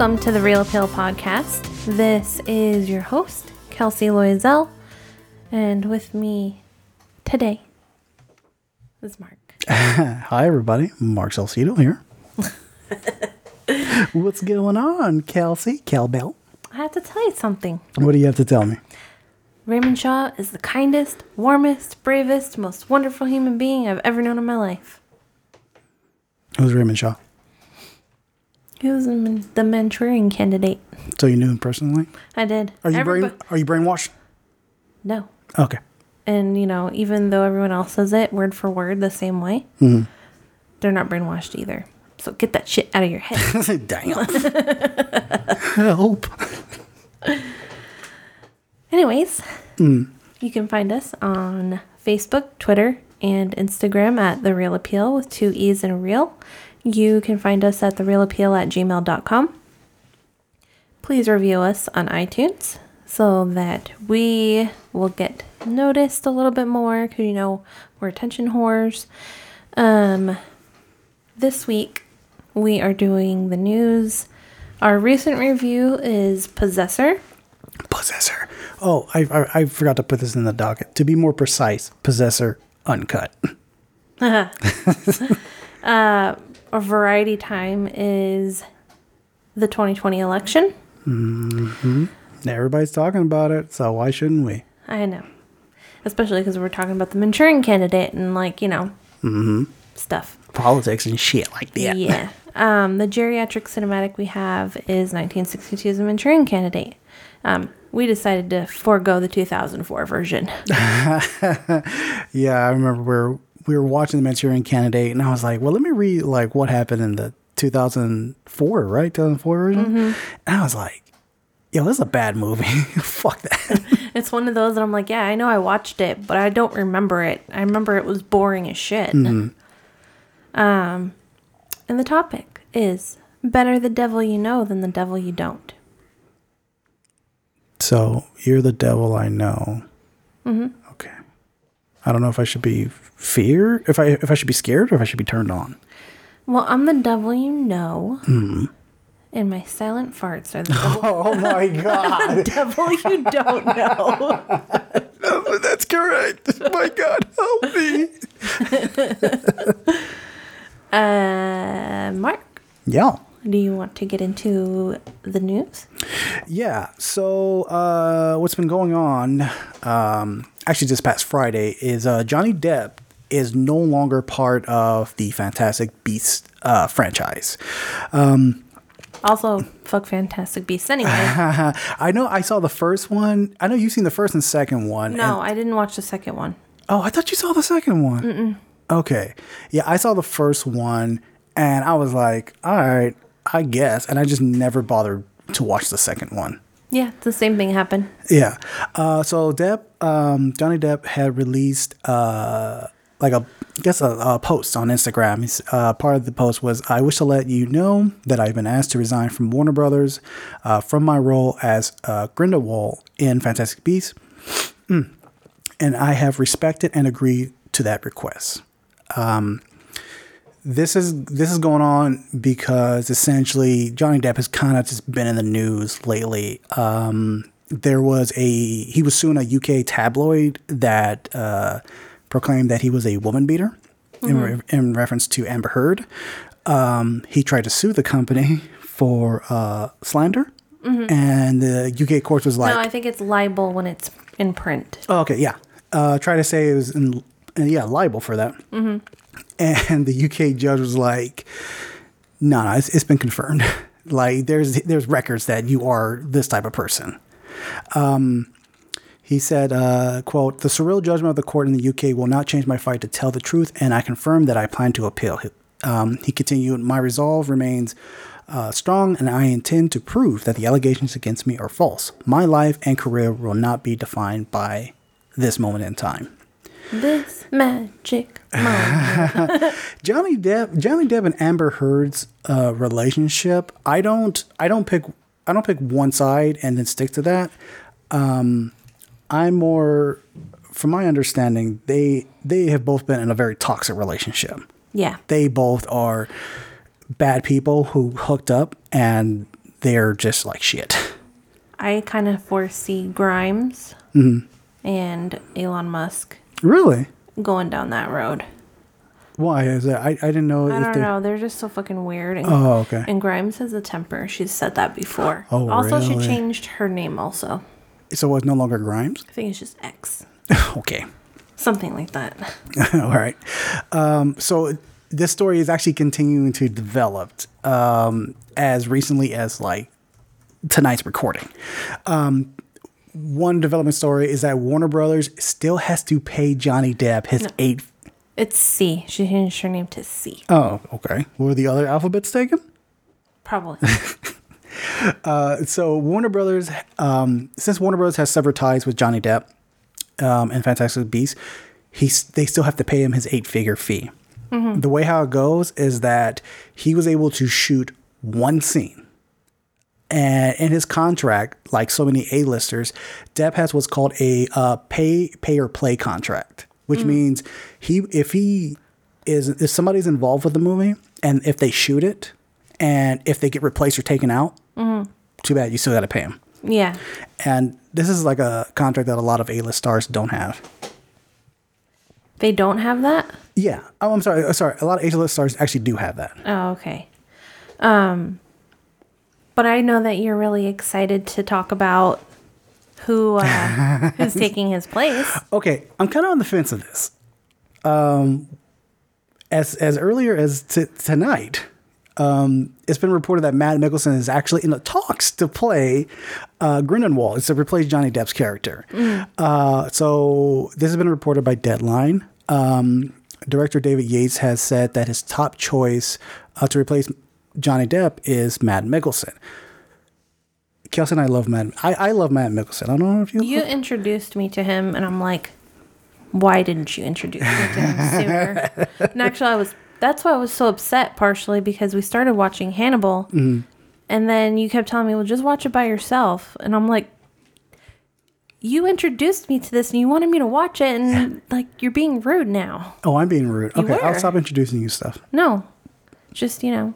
Welcome to the Reel Appeal Podcast. This is your host, Kelsey Loisel, and with me today is Mark. Hi, everybody. Mark Salcedo here. What's going on, Kelsey? Cowbell? I have to tell you something. What do you have to tell me? Raymond Shaw is the kindest, warmest, bravest, most wonderful human being I've ever known in my life. Who's Raymond Shaw? He was the Man- the Manchurian candidate. So you knew him personally? I did. Are you brain, Are you brainwashed? No. Okay. And, you know, even though everyone else says it word for word the same way, Mm-hmm. they're not brainwashed either. So get that shit out of your head. Damn. Help. Anyways, you can find us on Facebook, Twitter, and Instagram at The Reel Appeal with two E's and real. You can find us at TheReelAppeal at gmail.com. Please review us on iTunes so that we will get noticed a little bit more because, you know, we're attention whores. Um, this week, we are doing the news. Our recent review is Possessor. Possessor. Oh, I, I, I forgot to put this in the docket. To be more precise, Possessor Uncut. a variety time is the 2020 election. Mm-hmm. Everybody's talking about it, so why shouldn't we? I know. Especially because we're talking about the Manchurian candidate and, like, you know, mm-hmm. stuff. Politics and shit like that. Yeah. Um, the geriatric cinematic we have is 1962's The Manchurian Candidate. Um, we decided to forego the 2004 version. Yeah, I remember we were, we were watching the Manchurian Candidate, and I was like, well, let me read like what happened in the 2004, right? 2004 version. Mm-hmm. And I was like, yo, this is a bad movie. Fuck that. it's one of those that I'm like, yeah, I know I watched it, but I don't remember it. I remember it was boring as shit. Mm-hmm. Um, and the topic is better the devil you know than the devil you don't. so you're the devil I know. Mm-hmm. Okay. I don't know if I should be fear, if I if I should be scared, or if I should be turned on. Well, I'm the devil you know, and my silent farts are the devil, Oh my god, devil you don't know. that's correct. My God, help me. Uh, Mark, Yeah. do you want to get into the news? Yeah. So uh, what's been going on? Um, actually, this past Friday is uh, Johnny Depp is no longer part of the Fantastic Beasts uh, franchise. Also, fuck Fantastic Beasts anyway. I know I saw the first one. I know you've seen the first and second one. No, I didn't watch the second one. oh, I thought you saw the second one. Mm-mm. Okay. Yeah, I saw the first one, and I was like, all right, I guess, and I just never bothered to watch the second one. Yeah, the same thing happened. Yeah. Uh, so Depp, um, Johnny Depp had released uh, like a, I guess a, a post on Instagram. Uh, part of the post was, "I wish to let you know that I've been asked to resign from Warner Brothers uh, from my role as uh, Grindelwald in Fantastic Beasts, Mm. and I have respected and agreed to that request." this is this is going on because essentially Johnny Depp has kind of just been in the news lately. Um, there was a he was suing a UK tabloid that uh, proclaimed that he was a woman beater in, re- in reference to Amber Heard. Um, he tried to sue the company for uh, slander, and the UK court was like, no, I think it's libel when it's in print. Oh, okay, yeah. Uh, try to say it was in, uh, yeah liable for that. And the UK judge was like, "No, no, it's, it's been confirmed. like there's there's records that you are this type of person." Um, he said, uh, "quote The surreal judgment of the court in the UK will not change my fight to tell the truth, and I confirm that I plan to appeal." Um, he continued, "My resolve remains." Uh, strong, and I intend to prove that the allegations against me are false. My life and career will not be defined by this moment in time. This magic moment. Johnny Depp, Johnny Depp and Amber Heard's uh, relationship. I don't, I don't pick, I don't pick one side and then stick to that. Um, I'm more, from my understanding, they they have both been in a very toxic relationship. yeah. They both are bad people who hooked up and they're just like shit. I kind of foresee Grimes mm-hmm. and Elon Musk Really? going down that road. Why is that? I, I didn't know I don't they. know. They're just so fucking weird. And, Oh, okay. And Grimes has a temper. She's said that before. Oh, also, really? she changed her name. Also, So it's no longer Grimes. I think it's just X, okay. something like that. All right. Um, so this story is actually continuing to develop um, as recently as like tonight's recording. Um, one development story is that Warner Brothers still has to pay Johnny Depp his eight It's C. She changed her name to C. Oh, okay. Were the other alphabets taken? Probably. So Warner Brothers, um, since Warner Brothers has severed ties with Johnny Depp um, and Fantastic Beasts, he's they still have to pay him his eight-figure fee. The way how it goes is that he was able to shoot one scene, and in his contract, like so many A-listers, Depp has what's called a uh, pay pay or play contract, which means he if he is if somebody's involved with the movie and if they shoot it and if they get replaced or taken out, too bad you still got to pay him. yeah. And this is like a contract that a lot of A-list stars don't have. They don't have that? Yeah. Oh, I'm sorry. uh, Sorry. A lot of A-list stars actually do have that. Oh, okay. Um, but I know that you're really excited to talk about who uh, who's taking his place. Okay, I'm kind of on the fence of this. Um, as as earlier as t- tonight, um, it's been reported that Mads Mikkelsen is actually in the talks to play uh, Grindelwald. It's to replace Johnny Depp's character. Uh, so this has been reported by Deadline. Um, director David Yates has said that his top choice uh, to replace Johnny Depp is Mads Mikkelsen. Kelsey and I love Matt. I, I love Mads Mikkelsen. I don't know if you. You introduced me to him, and I'm like, why didn't you introduce me to him sooner? and actually, I was. That's why I was so upset, partially because we started watching Hannibal, mm-hmm. and then you kept telling me, "Well, just watch it by yourself," and I'm like. You introduced me to this and you wanted me to watch it, and like you're being rude now. Oh, I'm being rude. Okay, I'll stop introducing you stuff. No, just you know,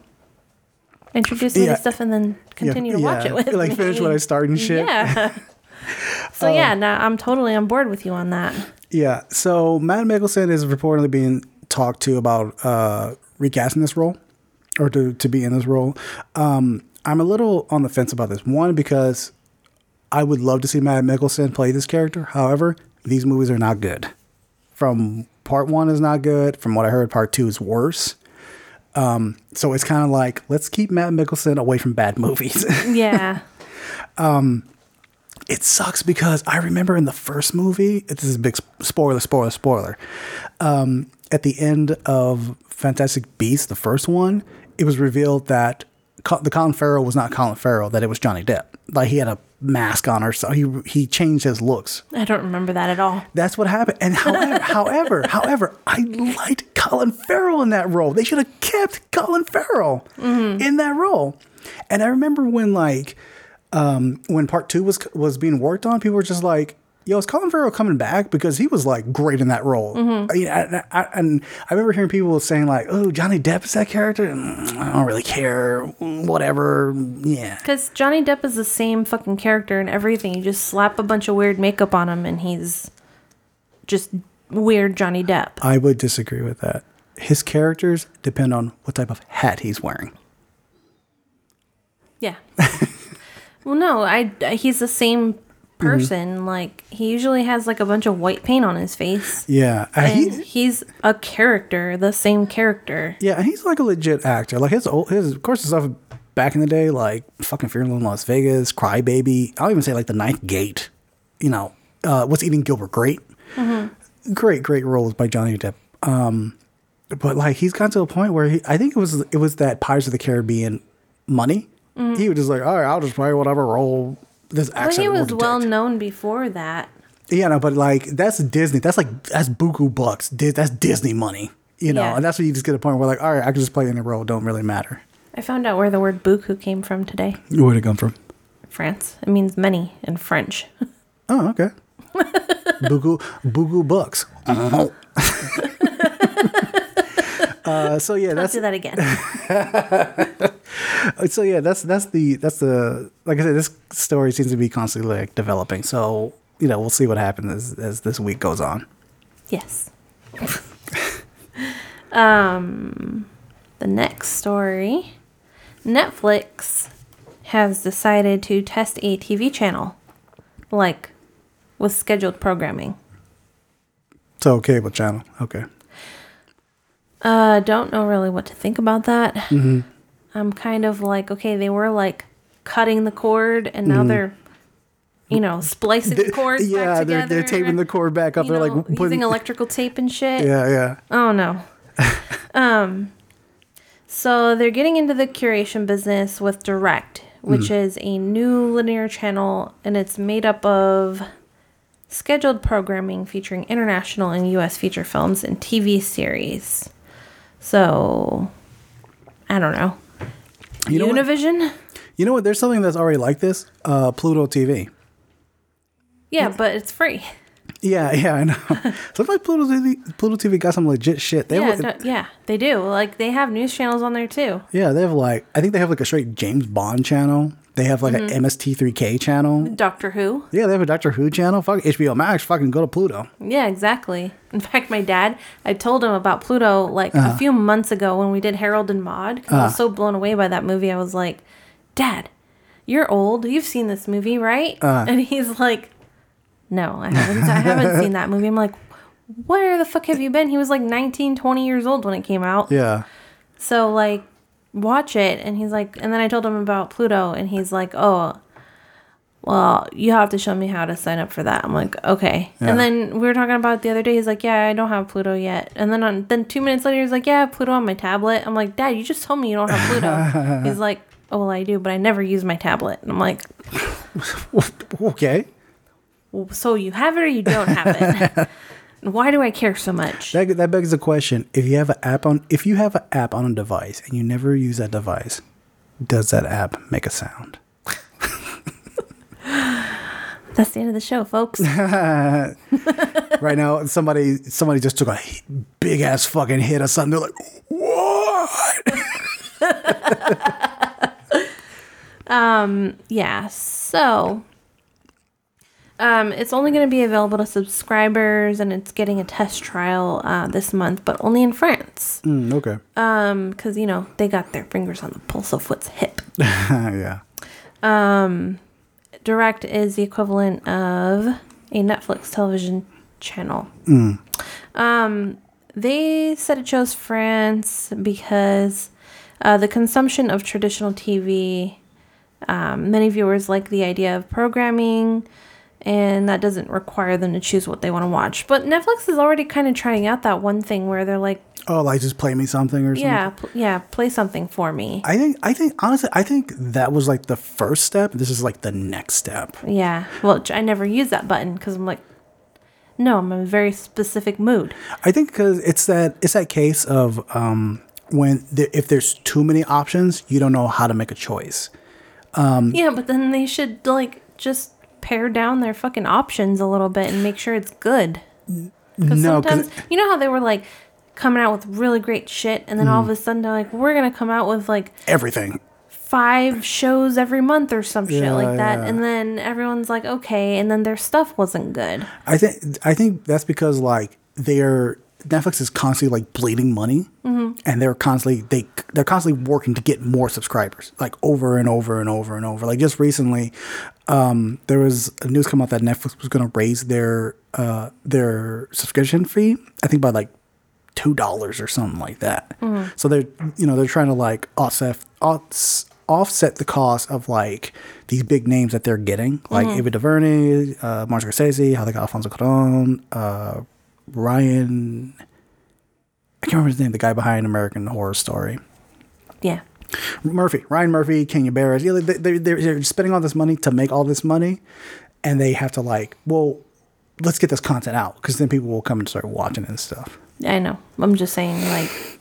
introduce me Yeah. to stuff and then continue to watch yeah, it with like me. finish what I started and shit. Yeah. so yeah, um, now I'm totally on board with you on that. Yeah. So Mads Mikkelsen is reportedly being talked to about uh, recasting this role or to, to be in this role. Um, I'm a little on the fence about this. One, because I would love to see Mads Mikkelsen play this character. However, these movies are not good. From part one is not good. From what I heard, part two is worse. Um, so it's kind of like let's keep Mads Mikkelsen away from bad movies. Yeah. It sucks because I remember in the first movie, this is a big spoiler, spoiler, spoiler. Um, at the end of Fantastic Beasts, the first one, it was revealed that the Colin Farrell was not Colin Farrell, that it was Johnny Depp. Like he had a mask on or so he he changed his looks. I don't remember that at all. That's what happened. And however, however, however, I liked Colin Farrell in that role. They should have kept Colin Farrell in that role. And I remember when like um, when part two was was being worked on, people were just like, "Yo, is Colin Farrell coming back?" Because he was like great in that role. I mean, I, I, and I remember hearing people saying like, "Oh, Johnny Depp is that character." Mm, I don't really care. Whatever. Yeah. Because Johnny Depp is the same fucking character and everything. You just slap a bunch of weird makeup on him and he's just weird Johnny Depp. I would disagree with that. His characters depend on what type of hat he's wearing. Yeah. well, no, I he's the same person. Like he usually has like a bunch of white paint on his face. Yeah, uh, And he, he's a character, the same character. yeah, and he's like a legit actor. Like his old, his of course his stuff back in the day, like fucking Fear in Las Vegas, Crybaby. I'll even say like the Ninth Gate. You know, uh, what's eating Gilbert Grape. Great, great roles by Johnny Depp. Um, but like he's gotten to a point where he, I think it was it was that Pirates of the Caribbean money. He was just like, all right, I'll just play whatever role this But accent he was well detect." known before that. Yeah, no, but like that's Disney. That's like that's buku bucks. That's Disney money. You know, Yeah. and that's when you just get a point where like, all right, I can just play any role. Don't really matter. I found out where the word buku came from today. Where'd it come from? France. It means many in French. Oh, okay. buku buku bucks. uh, so yeah, Let's that's do that again. so yeah, that's that's the that's the like I said, this story seems to be constantly like developing. So you know, we'll see what happens as, as this week goes on. Yes. um, the next story Netflix has decided to test a TV channel, like with scheduled programming. So cable channel, okay. Uh, don't know really what to think about that. Mm-hmm. I'm kind of like, okay, they were like cutting the cord, and now mm-hmm. they're, you know, splicing the cords. yeah, they're they're taping the cord back up. They're know, like putting, using electrical tape and shit. Yeah, yeah. Oh no. um, so they're getting into the curation business with Direct, which mm. is a new linear channel, and it's made up of scheduled programming featuring international and U.S. feature films and TV series. So, I don't know. You know Univision. What? You know what? There's something that's already like this. Uh, Pluto TV. Yeah, but it's free. Yeah, yeah, I know. Sometimes Pluto TV, Pluto TV got some legit shit. They yeah, have, no, yeah, they do. Like they have news channels on there too. Yeah, they have like I think they have like a straight James Bond channel. They have like mm-hmm. an MST3K channel. Doctor Who. Yeah, they have a Doctor Who channel. Fuck HBO Max. Fucking go to Pluto. Yeah, exactly. In fact, my dad, I told him about Pluto like uh, a uh-huh. few months ago when we did Harold and Maude. Uh, I was uh-huh. so blown away by that movie. I was like, Dad, you're old. You've seen this movie, right? Uh, and he's like, No, I haven't. I haven't seen that movie. I'm like, Where the fuck have you been? He was like 19, 20 years old when it came out. Yeah. So like watch it. And he's like and then i told him about pluto and he's like oh well you have to show me how to sign up for that. I'm like okay. Yeah. and then we were talking about the other day he's like yeah i don't have pluto yet. And then on then two minutes later he's like yeah pluto on my tablet. I'm like dad you just told me you don't have pluto. He's like oh well i do but i never use my tablet. And i'm like okay. So you have it or you don't have it Why do I care so much? That, that begs the question: If you have an app on, if you have an app on a device and you never use that device, does that app make a sound? That's the end of the show, folks. right now, somebody somebody just took a big ass fucking hit or something. They're like, "What?" um. Yeah. So um, it's only going to be available to subscribers, and it's getting a test trial uh, this month, but only in France. Mm, okay. Um, because you know they got their fingers on the pulse of what's hip. yeah. Um, Direct is the equivalent of a Netflix television channel. Mm. Um, they said it chose France because uh, the consumption of traditional TV. Um, many viewers like the idea of programming and that doesn't require them to choose what they want to watch. But Netflix is already kind of trying out that one thing where they're like, "Oh, like just play me something or something." Yeah, yeah, play something for me. I think I think honestly, I think that was like the first step. This is like the next step. Yeah. Well, I never use that button because I'm like, no, I'm in a very specific mood. I think because it's that it's that case of um, when the, if there's too many options, you don't know how to make a choice. Um, yeah, but then they should like just pare down their fucking options a little bit and make sure it's good. Because no, sometimes, you know how they were like coming out with really great shit, and then mm. all of a sudden they're like, we're gonna come out with like everything, five shows every month or some yeah, shit like that, yeah. and then everyone's like, okay, and then their stuff wasn't good. I think I think that's because like they're Netflix is constantly like bleeding money, mm-hmm. and they're constantly they they're constantly working to get more subscribers, like over and over and over and over. Like just recently, um, there was a news come out that Netflix was going to raise their uh, their subscription fee. I think by like two dollars or something like that. Mm-hmm. So they're you know they're trying to like offset offset the cost of like these big names that they're getting, like mm-hmm. Ava DuVernay, uh, Martin Scorsese, how they got Alfonso Cuarón, uh, Ryan. I can't remember his name. The guy behind American Horror Story. Yeah. Murphy, Ryan Murphy, Kenya Barris. Yeah, they, they're, they're spending all this money to make all this money, and they have to like, well, let's get this content out because then people will come and start watching and stuff. I know. I'm just saying, like,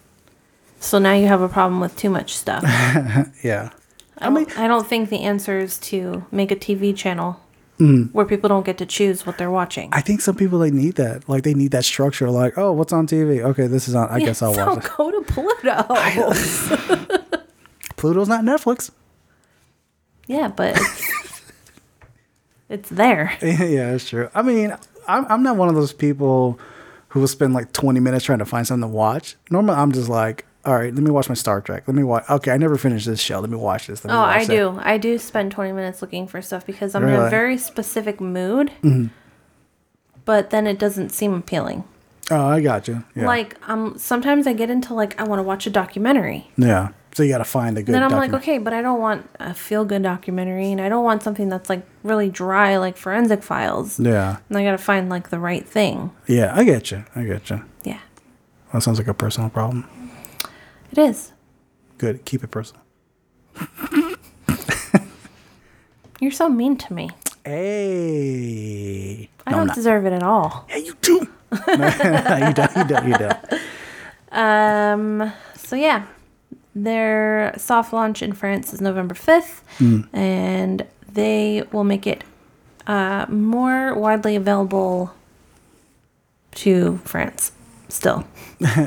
so now you have a problem with too much stuff. yeah. I, I mean, I don't think the answer is to make a TV channel Mm. Where people don't get to choose what they're watching. I think some people they need that. Like they need that structure. Like, oh, what's on TV? Okay, this is on. I yeah, guess I'll watch it. Go to Pluto. Pluto's not Netflix. Yeah, but it's, it's there. yeah, that's true. I mean, I'm, I'm not one of those people who will spend like 20 minutes trying to find something to watch. Normally, I'm just like, all right, let me watch my Star Trek. Let me watch. Okay, I never finished this show. Let me watch this. Me Oh, watch I that. do. I do spend 20 minutes looking for stuff because I'm in a very specific mood. But then it doesn't seem appealing. Oh, I got you. Yeah. Like, um, sometimes I get into like I want to watch a documentary. yeah. So you got to find a good. then I'm like, okay, but I don't want a feel good documentary, and I don't want something that's like really dry, like Forensic Files. Yeah. And I gotta find like the right thing. Yeah, I get you. I get you. Yeah, That sounds like a personal problem. It is. Good. Keep it personal. You're so mean to me. Hey. I No, I'm don't not. deserve it at all. Yeah, you do. you don't. You don't. You don't. Um. So yeah, their soft launch in France is November fifth, and they will make it uh, more widely available to France. Still.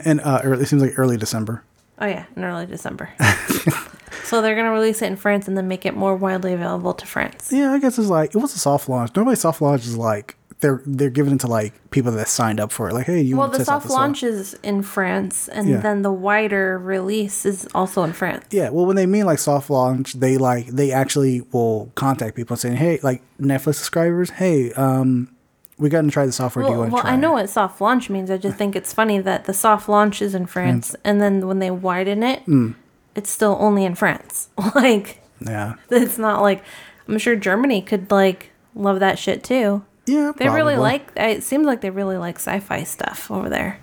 and uh, early, it seems like early December. Oh yeah, in early December. so they're gonna release it in France and then make it more widely available to France. Yeah, I guess it's like it was a soft launch. Normally, soft launch is like they're they're giving it to like people that signed up for it. Like, hey, you Well, want to the test soft the launch is in France, and Yeah. then the wider release is also in France. Yeah, well, when they mean like soft launch, they like they actually will contact people and saying, hey, like Netflix subscribers, hey, um, we got to try the software. Do you Well, to try? I know what soft launch means. I just think it's funny that the soft launch is in France, and then when they widen it, Hmm. it's still only in France. like, Yeah, it's not like I'm sure Germany could like love that shit too. yeah, They really like. It seems like they really like sci-fi stuff over there.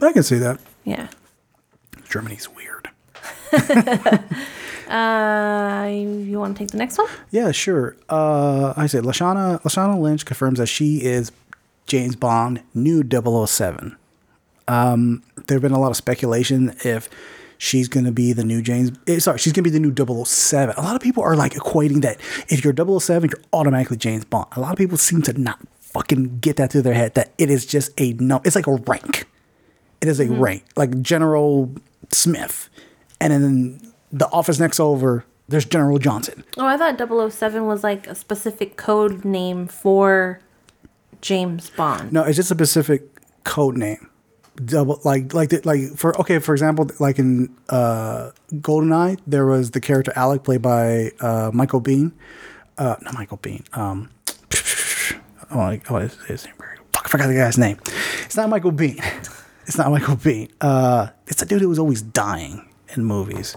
I can see that. Yeah. Germany's weird. Uh, you, want to take the next one? Yeah, sure. Uh, I say Lashana Lashana Lynch confirms that she is James Bond new 007. Um, there have been a lot of speculation if she's going to be the new James. eh, sorry, she's going to be the new 007. A lot of people are like equating that if you're 007, you're automatically James Bond. A lot of people seem to not fucking get that through their head that it is just a no. It's like a rank. It is a rank, like General Smith, and then the office next over. There's General Johnson. Oh, I thought 007 was like a specific code name for James Bond. No, it's just a specific code name. Double like like the, like for okay, for example, like in uh GoldenEye, there was the character Alec played by uh Michael Bean. Uh not Michael Bean. Um oh, like, oh his, his name. Fuck, I forgot the guy's name. It's not Michael Bean. It's not Michael Bean. Uh it's a dude who was always dying in movies.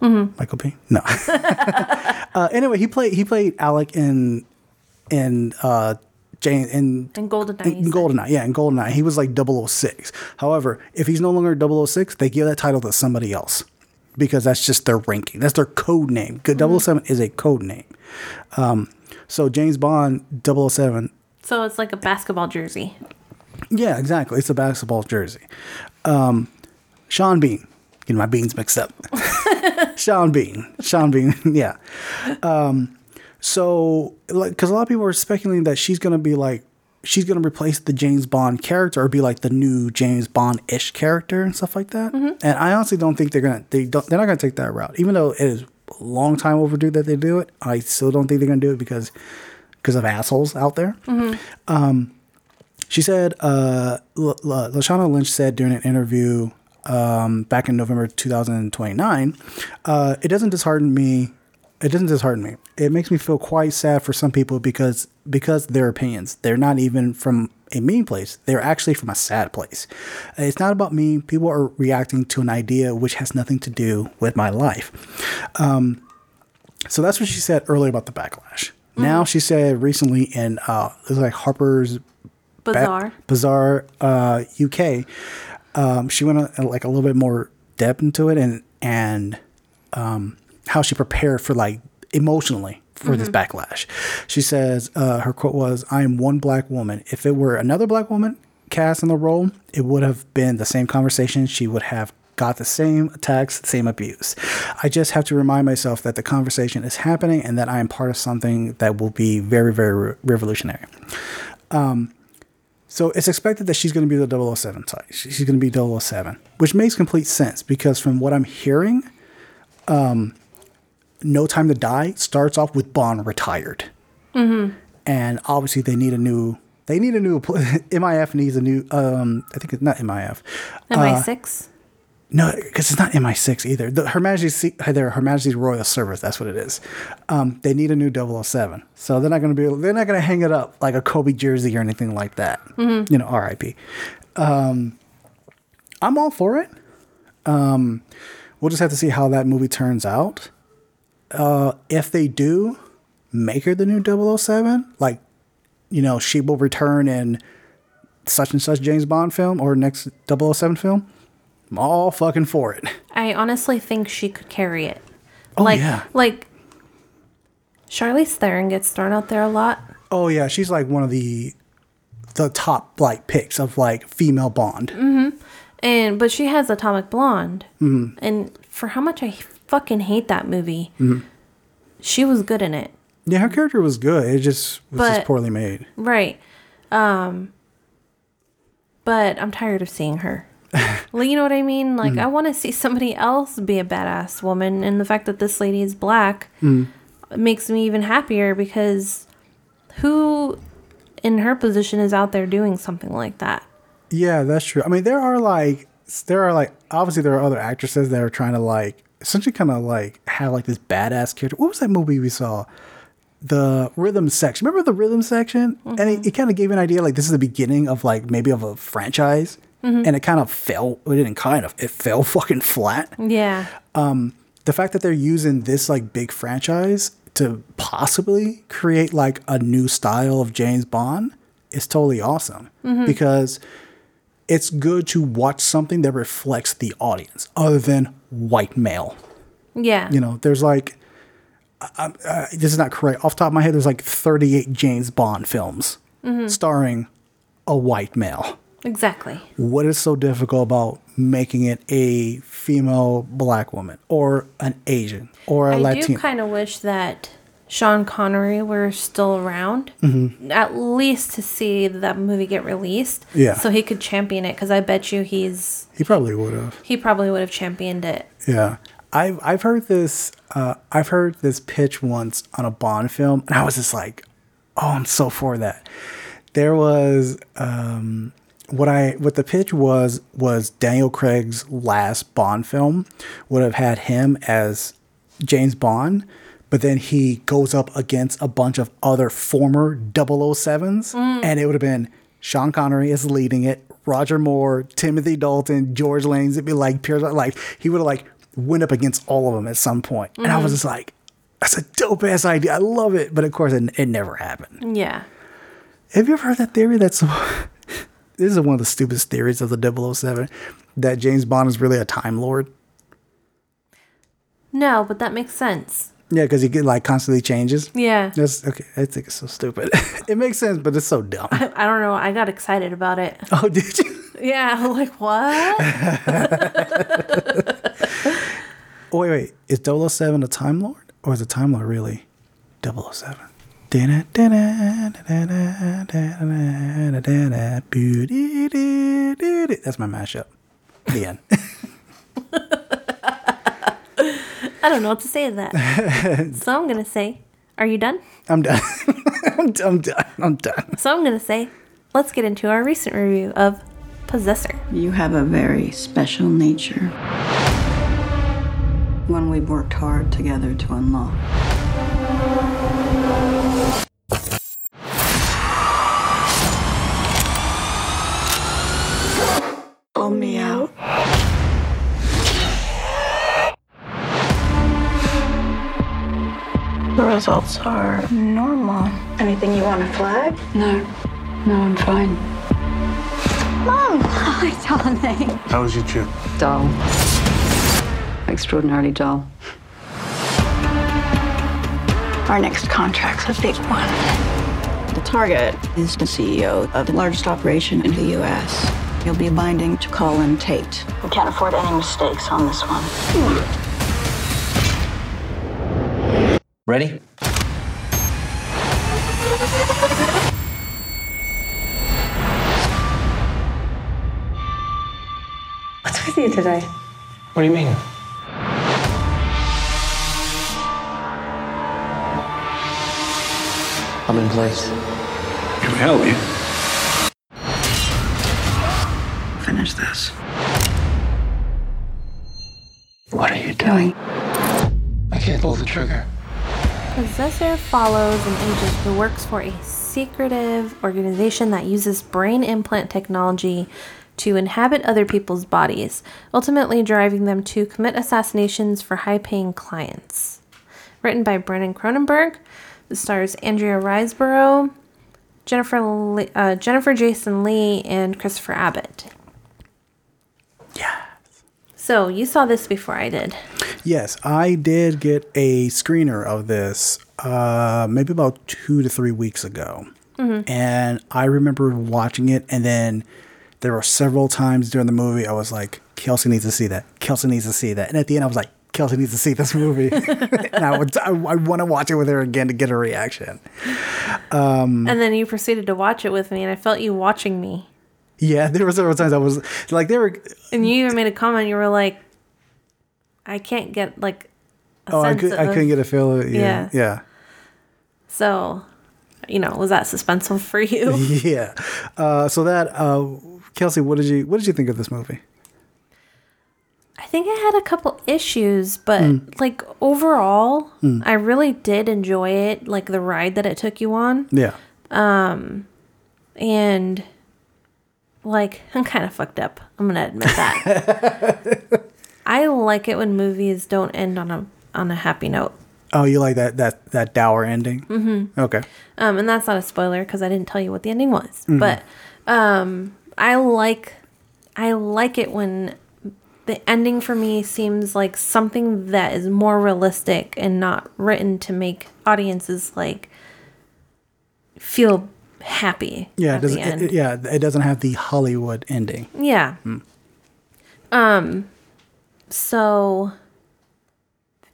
Michael Bean? No. uh, anyway, he played he played Alec in in uh Jane in And GoldenEye. in. Goldeneye, yeah, in Goldeneye, he was like 006. However, if he's no longer 006, they give that title to somebody else because that's just their ranking. That's their code name. Good 007 is a code name. Um, so James Bond 007, So it's like a basketball jersey. yeah, exactly. It's a basketball jersey. Um, Sean Bean, getting my beans mixed up. Sean Bean, Sean Bean, yeah. Um, so, like, because a lot of people are speculating that she's gonna be like, she's gonna replace the James Bond character or be like the new James Bond ish character and stuff like that. And I honestly don't think they're gonna they don't they're not gonna take that route, even though it is a long time overdue that they do it. I still don't think they're gonna do it because because of assholes out there. She said, uh, L- L- Lashana Lynch said during an interview um, back in November 2029, uh, it doesn't dishearten me. It doesn't dishearten me. It makes me feel quite sad for some people because because their opinions. They're not even from a mean place. They're actually from a sad place. It's not about me. People are reacting to an idea which has nothing to do with my life. Um, So that's what she said earlier about the backlash. Now she said recently in uh, it was like Harper's Ba- Bazaar, uh, UK. Um, she went on, like a little bit more depth into it and and um, how she prepared for like emotionally for this backlash. She says uh, her quote was, "I am one black woman. If it were another black woman cast in the role, it would have been the same conversation. She would have." Got the same attacks, the same abuse. I just have to remind myself that the conversation is happening and that I am part of something that will be very, very re- revolutionary. So it's expected that she's going to be the 007 type. She's going to be 007, which makes complete sense because from what I'm hearing, um, No Time to Die starts off with Bond retired, and obviously they need a new. They need a new. MIF needs a new. Um, I think it's not MIF. MI6. No, because it's not MI6 either. The Her Majesty's, their Her Majesty's Royal Service. That's what it is. Um, they need a new 007. So they're not going to be. They're not going to hang it up like a Kobe jersey or anything like that. You know, R.I.P. Um, I'm all for it. Um, we'll just have to see how that movie turns out. Uh, if they do make her the new 007, like you know, she will return in such and such James Bond film or next 007 film. I'm all fucking for it. I honestly think she could carry it. Oh, like, yeah. like Charlize Theron gets thrown out there a lot. Oh yeah, she's like one of the the top like picks of like female Bond. Mm-hmm. And but she has Atomic Blonde, Mm-hmm. and for how much I fucking hate that movie, she was good in it. Yeah, her character was good. It just was just poorly made. Right. Um but I'm tired of seeing her. well, you know what I mean? Like Mm-hmm. I want to see somebody else be a badass woman and the fact that this lady is black Mm-hmm. makes me even happier because who in her position is out there doing something like that? Yeah, that's true. I mean, there are like there are like obviously there are other actresses that are trying to like essentially kind of like have like this badass character. What was that movie we saw? The rhythm section. Remember the rhythm section? And it, it kind of gave an idea like this is the beginning of like maybe of a franchise. Mm-hmm. And it kind of fell. It didn't kind of. It fell fucking flat. Yeah. Um, the fact that they're using this like big franchise to possibly create like a new style of James Bond is totally awesome mm-hmm. because it's good to watch something that reflects the audience other than white male. Yeah. You know, there's like, I, I, uh, this is not correct. Off the top of my head, there's like 38 James Bond films mm-hmm. starring a white male. Exactly. What is so difficult about making it a female black woman or an Asian or a I Latino? I do kind of wish that Sean Connery were still around, Mm-hmm. at least to see that movie get released. Yeah. So he could champion it because I bet you he's he probably would have. he probably would have championed it. Yeah. I've I've heard this uh, I've heard this pitch once on a Bond film and I was just like, oh, I'm so for that. There was um, what I what the pitch was was Daniel Craig's last Bond film would have had him as James Bond, but then he goes up against a bunch of other former 007s mm. and it would have been Sean Connery is leading it, Roger Moore, Timothy Dalton, George Lanes, it'd be like Pierce like he would have like went up against all of them at some point. And I was mm. just like, that's a dope ass idea. I love it. But of course it, it never happened. Yeah. Have you ever heard that theory? That's this is one of the stupidest theories of the 007 that James Bond is really a time lord. No, but that makes sense. Yeah, because he get like constantly changes. Yeah. That's okay. I think it's so stupid. it makes sense, but it's so dumb. I, I don't know. I got excited about it. Oh, did you? Yeah. I'm like, what? Wait, wait. Is 007 a Time Lord? Or is a Time Lord really 007? That's my mashup. The end. I don't know what to say to that. so I'm going to say, are you done? I'm done. I'm, I'm done. I'm done. So I'm going to say, let's get into our recent review of Possessor. You have a very special nature. One we've worked hard together to unlock. Pull me out. The results are normal. Anything you want to flag? No. No, I'm fine. Mom! Hi, darling. How was your trip? Dull. Extraordinarily dull. Our next contract's a big one. The target is the CEO of the largest operation in the U.S. You'll be binding to Colin Tate. We can't afford any mistakes on this one. Ready? What's with you today? What do you mean? I'm in place. Can we help you? Finish this. What are you doing? I can't pull the trigger. Possessor follows an agent who works for a secretive organization that uses brain implant technology to inhabit other people's bodies, ultimately driving them to commit assassinations for high paying clients. Written by Brandon Cronenberg, the stars Andrea Riseborough, Jennifer, uh, Jennifer Jason Lee, and Christopher Abbott. Yeah. So you saw this before I did. Yes, I did get a screener of this uh, maybe about two to three weeks ago. And I remember watching it, and then there were several times during the movie I was like, Kelsey needs to see that. Kelsey needs to see that. And at the end, I was like, Kelsey needs to see this movie. and I, would, I, I want to watch it with her again to get her reaction. And then you proceeded to watch it with me, and I felt you watching me. Yeah, there were several times I was like, they were, And you even made a comment. You were like, "I can't get like a oh, I, could, I of." couldn't get a feel. Of it. Yeah. Yeah. Yeah. So, you know, was that suspenseful for you? Yeah. Uh, so that, uh, Kelsey, what did you, what did you think of this movie? I think I had a couple issues, but like overall, I really did enjoy it. Like the ride that it took you on, Yeah. Um, and like I'm kind of fucked up. I'm gonna admit that. I like it when movies don't end on a on a happy note. Oh, you like that that that dour ending? Mm-hmm. Okay. Um, and that's not a spoiler because I didn't tell you what the ending was. But um, I like I like it when the ending for me seems like something that is more realistic and not written to make audiences like feel happy. Yeah, it doesn't. It, yeah, it doesn't have the Hollywood ending. Yeah. Hmm. Um so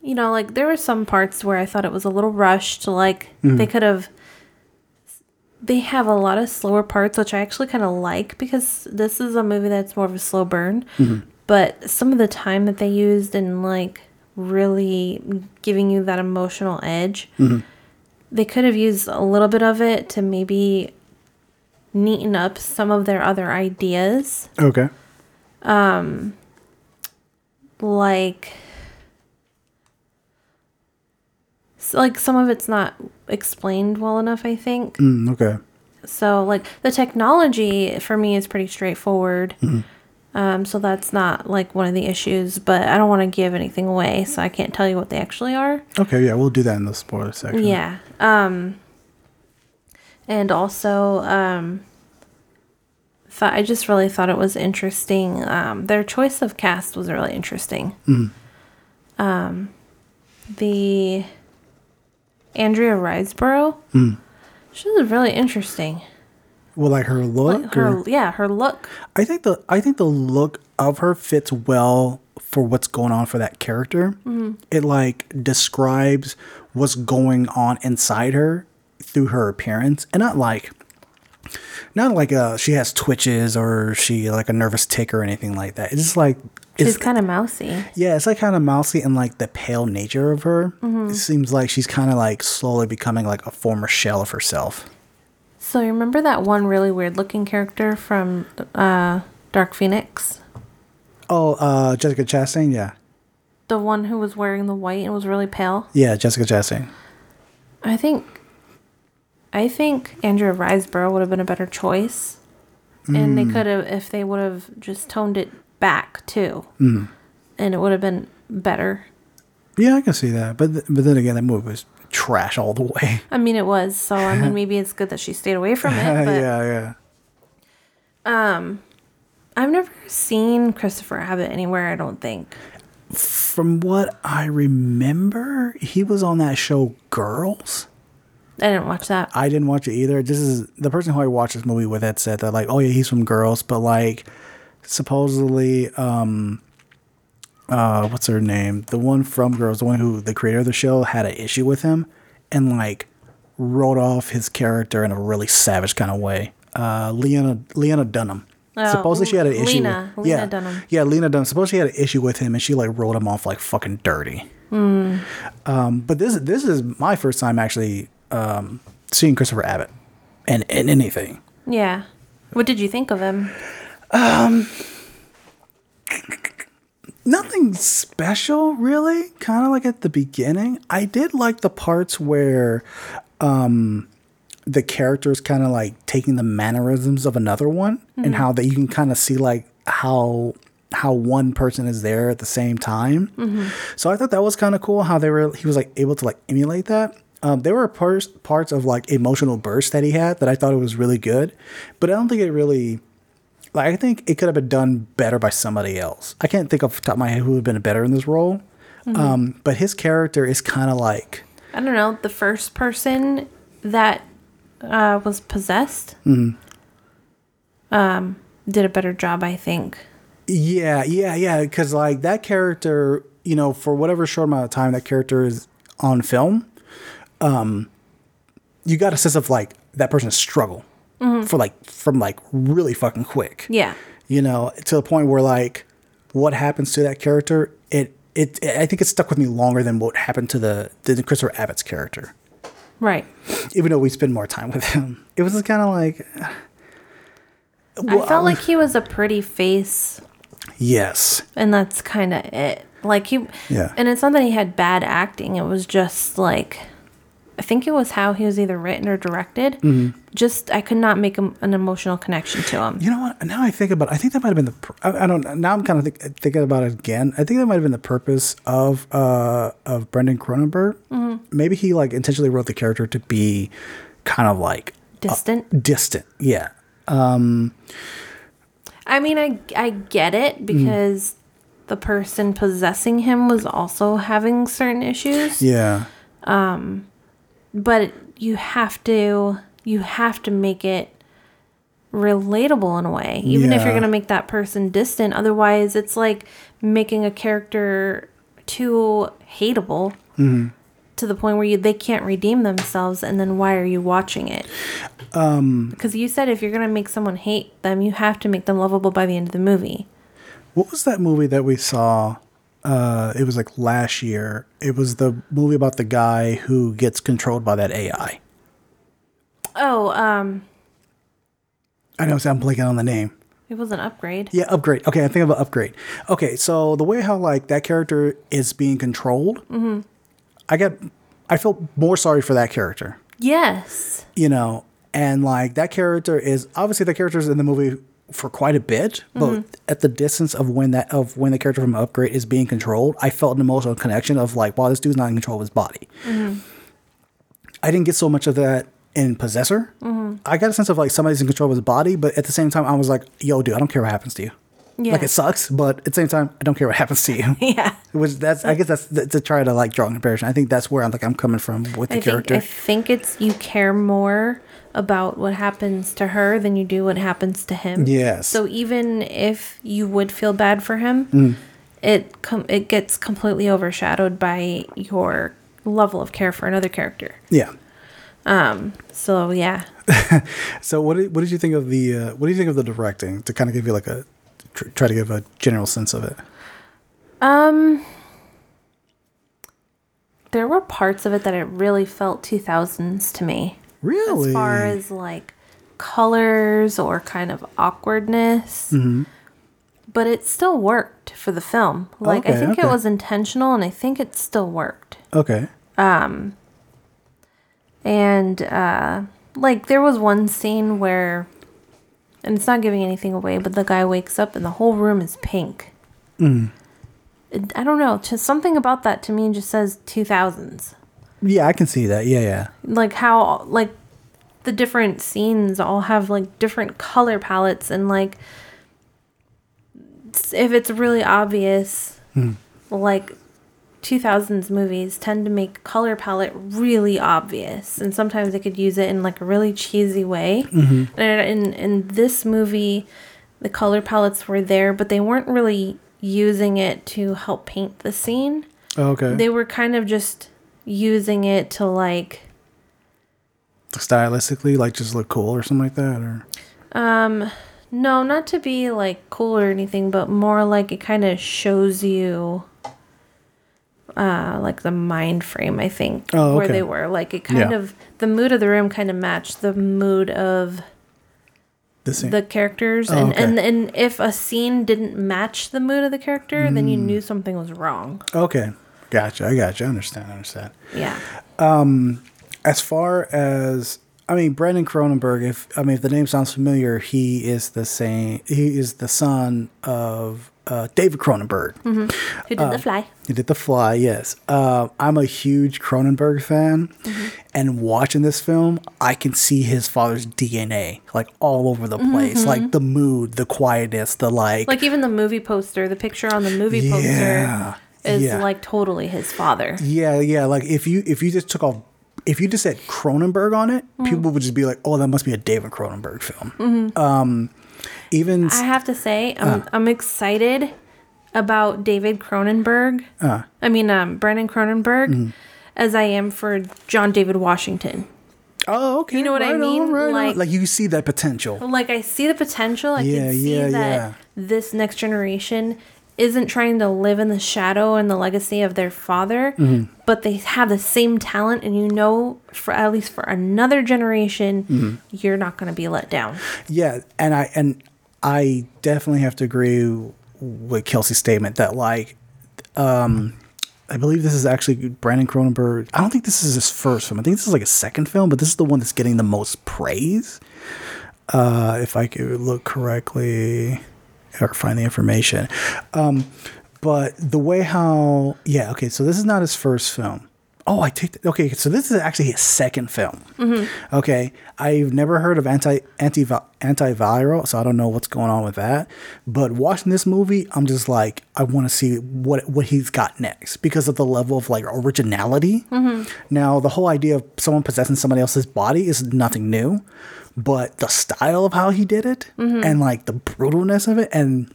you know, like there were some parts where I thought it was a little rushed, like hmm. they could have they have a lot of slower parts which I actually kind of like because this is a movie that's more of a slow burn. Mm-hmm. But some of the time that they used in like really giving you that emotional edge, mm-hmm. They could have used a little bit of it to maybe neaten up some of their other ideas Okay. Um, like like some of it's not explained well enough i think Mm, okay. so like the technology for me is pretty straightforward um, so that's not like one of the issues but i don't want to give anything away so i can't tell you what they actually are Okay. Yeah, we'll do that in the spoiler section. yeah um and also um thought i just really thought it was interesting um their choice of cast was really interesting um the andrea riseborough she was really interesting Well, like her look. her or- yeah her look I think the I think the look of her fits well for what's going on for that character. It like describes what's going on inside her through her appearance, and not like not like uh she has twitches or she like a nervous tick or anything like that. It's just like she's kind of mousy yeah, it's like kind of mousy and like the pale nature of her. It seems like she's kind of like slowly becoming like a former shell of herself. So you remember that one really weird looking character from uh dark phoenix Oh, uh, Jessica Chastain, yeah, the one who was wearing the white and was really pale yeah, Jessica Chastain. I think I think Andrea Riseborough would have been a better choice. And they could have if they would have just toned it back too. And it would have been better. Yeah, I can see that, but th- but then again, that movie was trash all the way. I mean it was, so I mean maybe it's good that she stayed away from it, but yeah, yeah. Um, I've never seen Christopher Abbott anywhere, I don't think. From what I remember, he was on that show Girls. I didn't watch that. I didn't watch it either. This is the person who I watched this movie with had said that like, oh yeah, he's from Girls, but like supposedly, um, uh, what's her name? The one from Girls, the one who the creator of the show had an issue with him, and like wrote off his character in a really savage kind of way. Uh, Leona Leona Dunham Oh, supposedly she had an issue. Lena. with, Lena yeah, Dunham. Yeah, Lena Dunham. Supposedly she had an issue with him, and she like rolled him off like fucking dirty. Um, but this this is my first time actually um, seeing Christopher Abbott, and in anything. Yeah. What did you think of him? Nothing special, really. Kind of like at the beginning. I did like the parts where um, the characters kind of like taking the mannerisms of another one, and how that you can kind of see like how how one person is there at the same time. So I thought that was kind of cool. How they were he was like able to like emulate that. Um, there were parts parts of like emotional bursts that he had that I thought it was really good, but I don't think it really like I think it could have been done better by somebody else. I can't think off the top of my head who would have been better in this role. Um, but his character is kind of like I don't know. The first person that uh, was possessed Mm-hmm. um, did a better job, I think. yeah, yeah, yeah. Because like that character, you know, for whatever short amount of time that character is on film, um, you got a sense of like that person's struggle Mm-hmm. for like from like really fucking quick. Yeah. you know, to the point where like what happens to that character, it it I think it stuck with me longer than what happened to the the Christopher Abbott's character. Right. Even though we spend more time with him, it was kind of like I felt like he was a pretty face, yes, and that's kind of it. Like he, Yeah. And it's not that he had bad acting. It was just like, I think it was how he was either written or directed. Mm-hmm. Just I could not make a, an emotional connection to him. you know what? Now I think about, it, I think that might have been the. I, I don't. Now I'm kind of think, thinking about it again. I think that might have been the purpose of uh of Brandon Cronenberg. Maybe he like intentionally wrote the character to be kind of like Distant. distant. Yeah. Um. I mean, I I get it because the person possessing him was also having certain issues, Yeah. But you have to you have to make it relatable in a way, even if you're going to make that person distant. Otherwise, it's like making a character too hateable Mm-hmm. to the point where you, they can't redeem themselves, and then why are you watching it? Um, because you said if you're going to make someone hate them, you have to make them lovable by the end of the movie. What was that movie that we saw? Uh, it was like last year. It was the movie about the guy who gets controlled by that AI. Oh, um, I know, I'm blanking on the name. it was an upgrade. Yeah, upgrade. Okay, I think of an upgrade. Okay, so the way how like that character is being controlled, I get, I feel more sorry for that character. Yes. You know, and like that character is obviously the character's in the movie for quite a bit, but mm-hmm. at the distance of when that of when the character from Upgrade is being controlled, I felt an emotional connection of like, wow, this dude's not in control of his body. Mm-hmm. I didn't get so much of that in Possessor. Mm-hmm. I got a sense of like somebody's in control of his body, but at the same time, I was like, yo, dude, I don't care what happens to you. Yeah. Like it sucks, but at the same time, I don't care what happens to you. yeah. Which that's I guess that's th- to try to like draw a comparison. I think that's where I'm like I'm coming from with the I think, character. I think it's you care more about what happens to her than you do what happens to him. Yes. So even if you would feel bad for him, Mm. it com- it gets completely overshadowed by your level of care for another character. yeah. Um. So yeah, So what did, what did you think of the uh, what do you think of the directing to kind of give you like a tr- try to give a general sense of it? Um there were parts of it that it really felt 2000s to me. Really? as far as like colors or kind of awkwardness. Mm-hmm. But it still worked for the film. Like I think okay. it was intentional and I think it still worked. okay. Um And uh like there was one scene where and it's not giving anything away, but the guy wakes up and the whole room is pink. Mm. I don't know, just something about that to me just says 2000s. Yeah, I can see that. Yeah, yeah. like how like the different scenes all have like different color palettes and like if it's really obvious hmm. like 2000s movies tend to make color palette really obvious and sometimes they could use it in like a really cheesy way mm-hmm. and in in this movie the color palettes were there but they weren't really using it to help paint the scene oh, Okay. they were kind of just using it to like Stylistically, like just look cool or something like that, or Um, No, not to be like cool or anything, but more like it kind of shows you uh like the mind frame, I think, Oh, where they were. Like it kind Yeah. of the mood of the room kind of matched the mood of The scene. the characters Oh, and, okay. and and if a scene didn't match the mood of the character, then Mm. you knew something was wrong. okay, gotcha. I gotcha. I understand. I understand. Yeah. As far as I mean, Brandon Cronenberg. If I mean, if the name sounds familiar, he is the same. He is the son of uh, David Cronenberg. Who did Uh, the fly? He did The Fly, yes. Uh, I'm a huge Cronenberg fan, and watching this film, I can see his father's DNA like all over the place, like the mood, the quietness, the like. Like even the movie poster, the picture on the movie poster. Yeah, poster is yeah. like totally his father. yeah, yeah. Like if you if you just took off, if you just said Cronenberg on it, mm-hmm. people would just be like, "Oh, that must be a David Cronenberg film." Mm-hmm. Um, even I have to say, I'm uh. I'm excited about David Cronenberg. Uh. I mean, um, Brandon Cronenberg, mm-hmm. as I am for John David Washington. oh, okay, You know what I right on, mean? right on. Like- like you see that potential. Like I see the potential. I Yeah, can see yeah, that yeah. this next generation isn't trying to live in the shadow and the legacy of their father, Mm-hmm. but they have the same talent, and you know, for at least for another generation, Mm-hmm. you're not going to be let down. Yeah, and I and I definitely have to agree with Kelsey's statement that like um I believe this is actually Brandon Cronenberg. I don't think this is his first film. I think this is like a second film, but this is the one that's getting the most praise. Uh if I could look correctly or find the information. Um but the way how yeah, okay, so this is not his first film. Oh, I take the, okay. So this is actually his second film. Okay, I've never heard of anti anti antiviral, so I don't know what's going on with that. But watching this movie, I'm just like, I want to see what what he's got next because of the level of like originality. Now, the whole idea of someone possessing somebody else's body is nothing new, but the style of how he did it and like the brutalness of it and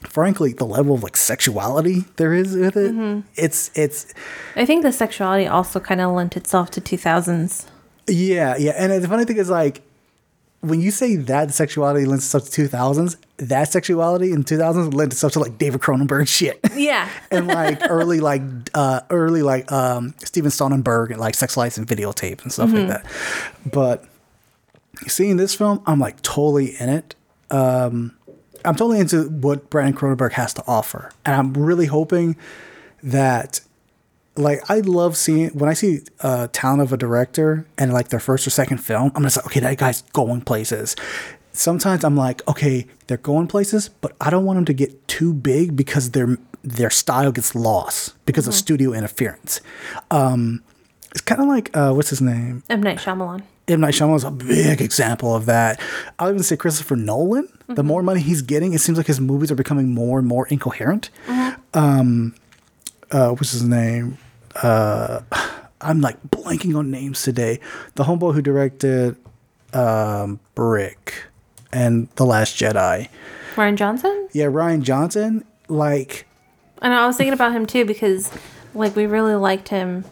frankly the level of like sexuality there is with it it's it's I think the sexuality also kind of lent itself to 2000s. Yeah, yeah. And the funny thing is, like, when you say that sexuality lends itself to 2000s, that sexuality in 2000s lent itself to like David Cronenberg shit. Yeah. and like early, like, uh, early, like, um, Steven Soderbergh and like sex lies and videotape and stuff like that. But seeing this film, I'm like totally in it. Um, I'm totally into what Brandon Cronenberg has to offer. And I'm really hoping that like I love seeing when I see uh talent of a director and like their first or second film, I'm just like, okay, that guy's going places. Sometimes I'm like, okay, they're going places, but I don't want them to get too big because their their style gets lost because of studio interference. Um, it's kind of like uh, what's his name? M. Night Shyamalan. M Night Shyamalan is a big example of that. I'll even say Christopher Nolan. The more money he's getting, it seems like his movies are becoming more and more incoherent. Um, uh, what's his name? Uh, I'm like blanking on names today. The homeboy who directed um, Brick and The Last Jedi. Rian Johnson? Yeah, Rian Johnson. Like, And I was thinking about him too because, like, we really liked him.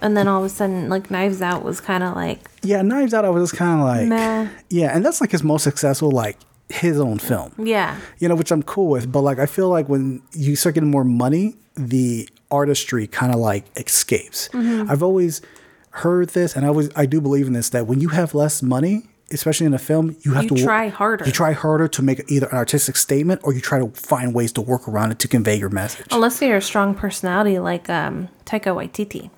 And then all of a sudden, like, Knives Out was kind of like, yeah, Knives Out. I was just kind of like, meh. yeah, and that's like his most successful, like his own film. Yeah. you know, which I'm cool with. But like, I feel like when you start getting more money, the artistry kind of like escapes. I've always heard this, and I always I do believe in this that when you have less money, especially in a film, you have You to try harder. You try harder to make either an artistic statement, or you try to find ways to work around it to convey your message. Unless you're a strong personality like um, Taika Waititi.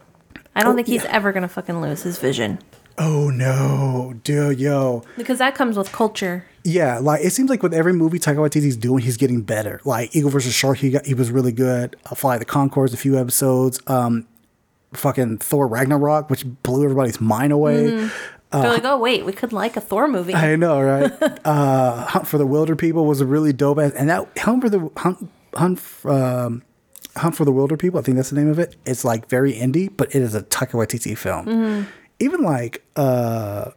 I don't think he's ever going to fucking lose his vision. Oh no, dude, yo. Because that comes with culture. Yeah, like it seems like with every movie Taika Waititi's doing, he's getting better. Like Eagle versus Shark, he got he was really good. Uh, Fly the Conchords, a few episodes. Um, fucking Thor Ragnarok, which blew everybody's mind away. They're like, oh, wait, we could like a Thor movie. I know, right? uh, Hunt for the Wilderpeople was a really dope ass, and that Hunt for the Hunt Hunt f- um, Hunt for the Wilderpeople, I think that's the name of it. It's like very indie, but it is a Taika Waititi film. Mm-hmm. Even like uh,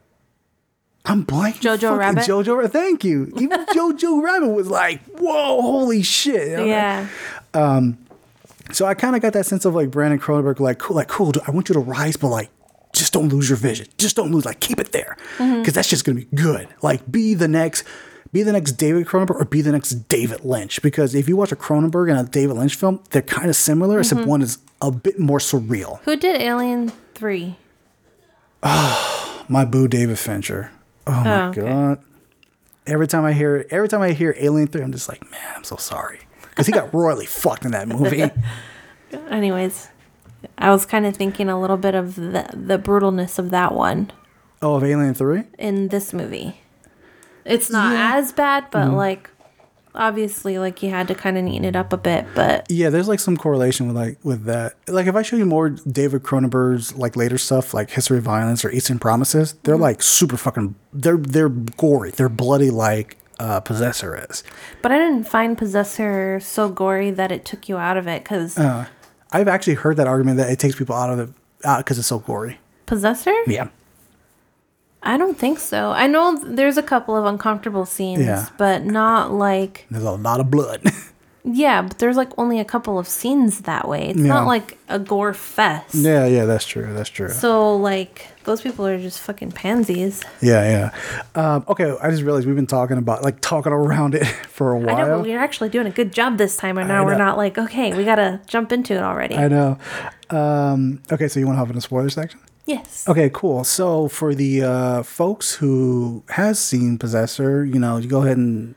I'm blanking. Jojo Rabbit? Jojo, thank you. Even Jojo Rabbit was like, whoa, holy shit. you know? yeah. Um, so I kind of got that sense of like Brandon Cronenberg, like cool, like cool. dude, I want you to rise, but like just don't lose your vision. Just don't lose. Like keep it there, mm-hmm. because that's just gonna be good. Like be the next be the next David Cronenberg or be the next David Lynch. Because if you watch a Cronenberg and a David Lynch film, they're kind of similar, Mm-hmm. except one is a bit more surreal. Who did Alien 3? My boo, David Fincher. Oh my Oh, okay. god! Every time I hear, every time I hear Alien Three, I'm just like, man, I'm so sorry because he got royally fucked in that movie. Anyways, I was kind of thinking a little bit of the, the brutalness of that one oh, of Alien Three. in this movie. It's not Yeah. as bad, but Mm-hmm. like, obviously, like you had to kind of neaten it up a bit. But Yeah, there's like some correlation with like with that. Like if I show you more David Cronenberg's like later stuff, like History of Violence or Eastern Promises, they're like super fucking. They're they're gory. They're bloody like uh, Possessor is. but I didn't find Possessor so gory that it took you out of it because Uh. I've actually heard that argument that it takes people out of the out because it's so gory. Possessor. Yeah. I don't think so. I know there's a couple of uncomfortable scenes, Yeah. but not like There's a lot of blood. yeah. But there's like only a couple of scenes that way. It's Yeah. not like a gore fest. yeah, yeah, that's true. That's true. So like those people are just fucking pansies. Yeah, yeah. Um, okay, I just realized we've been talking about like talking around it for a I know, but while. we're actually doing a good job this time, and now we're not like okay, we gotta jump into it already. I know. Um, okay, so you want to hop in the spoiler section? Yes. Okay, cool. So for the uh, folks who has seen Possessor, you know, you go ahead and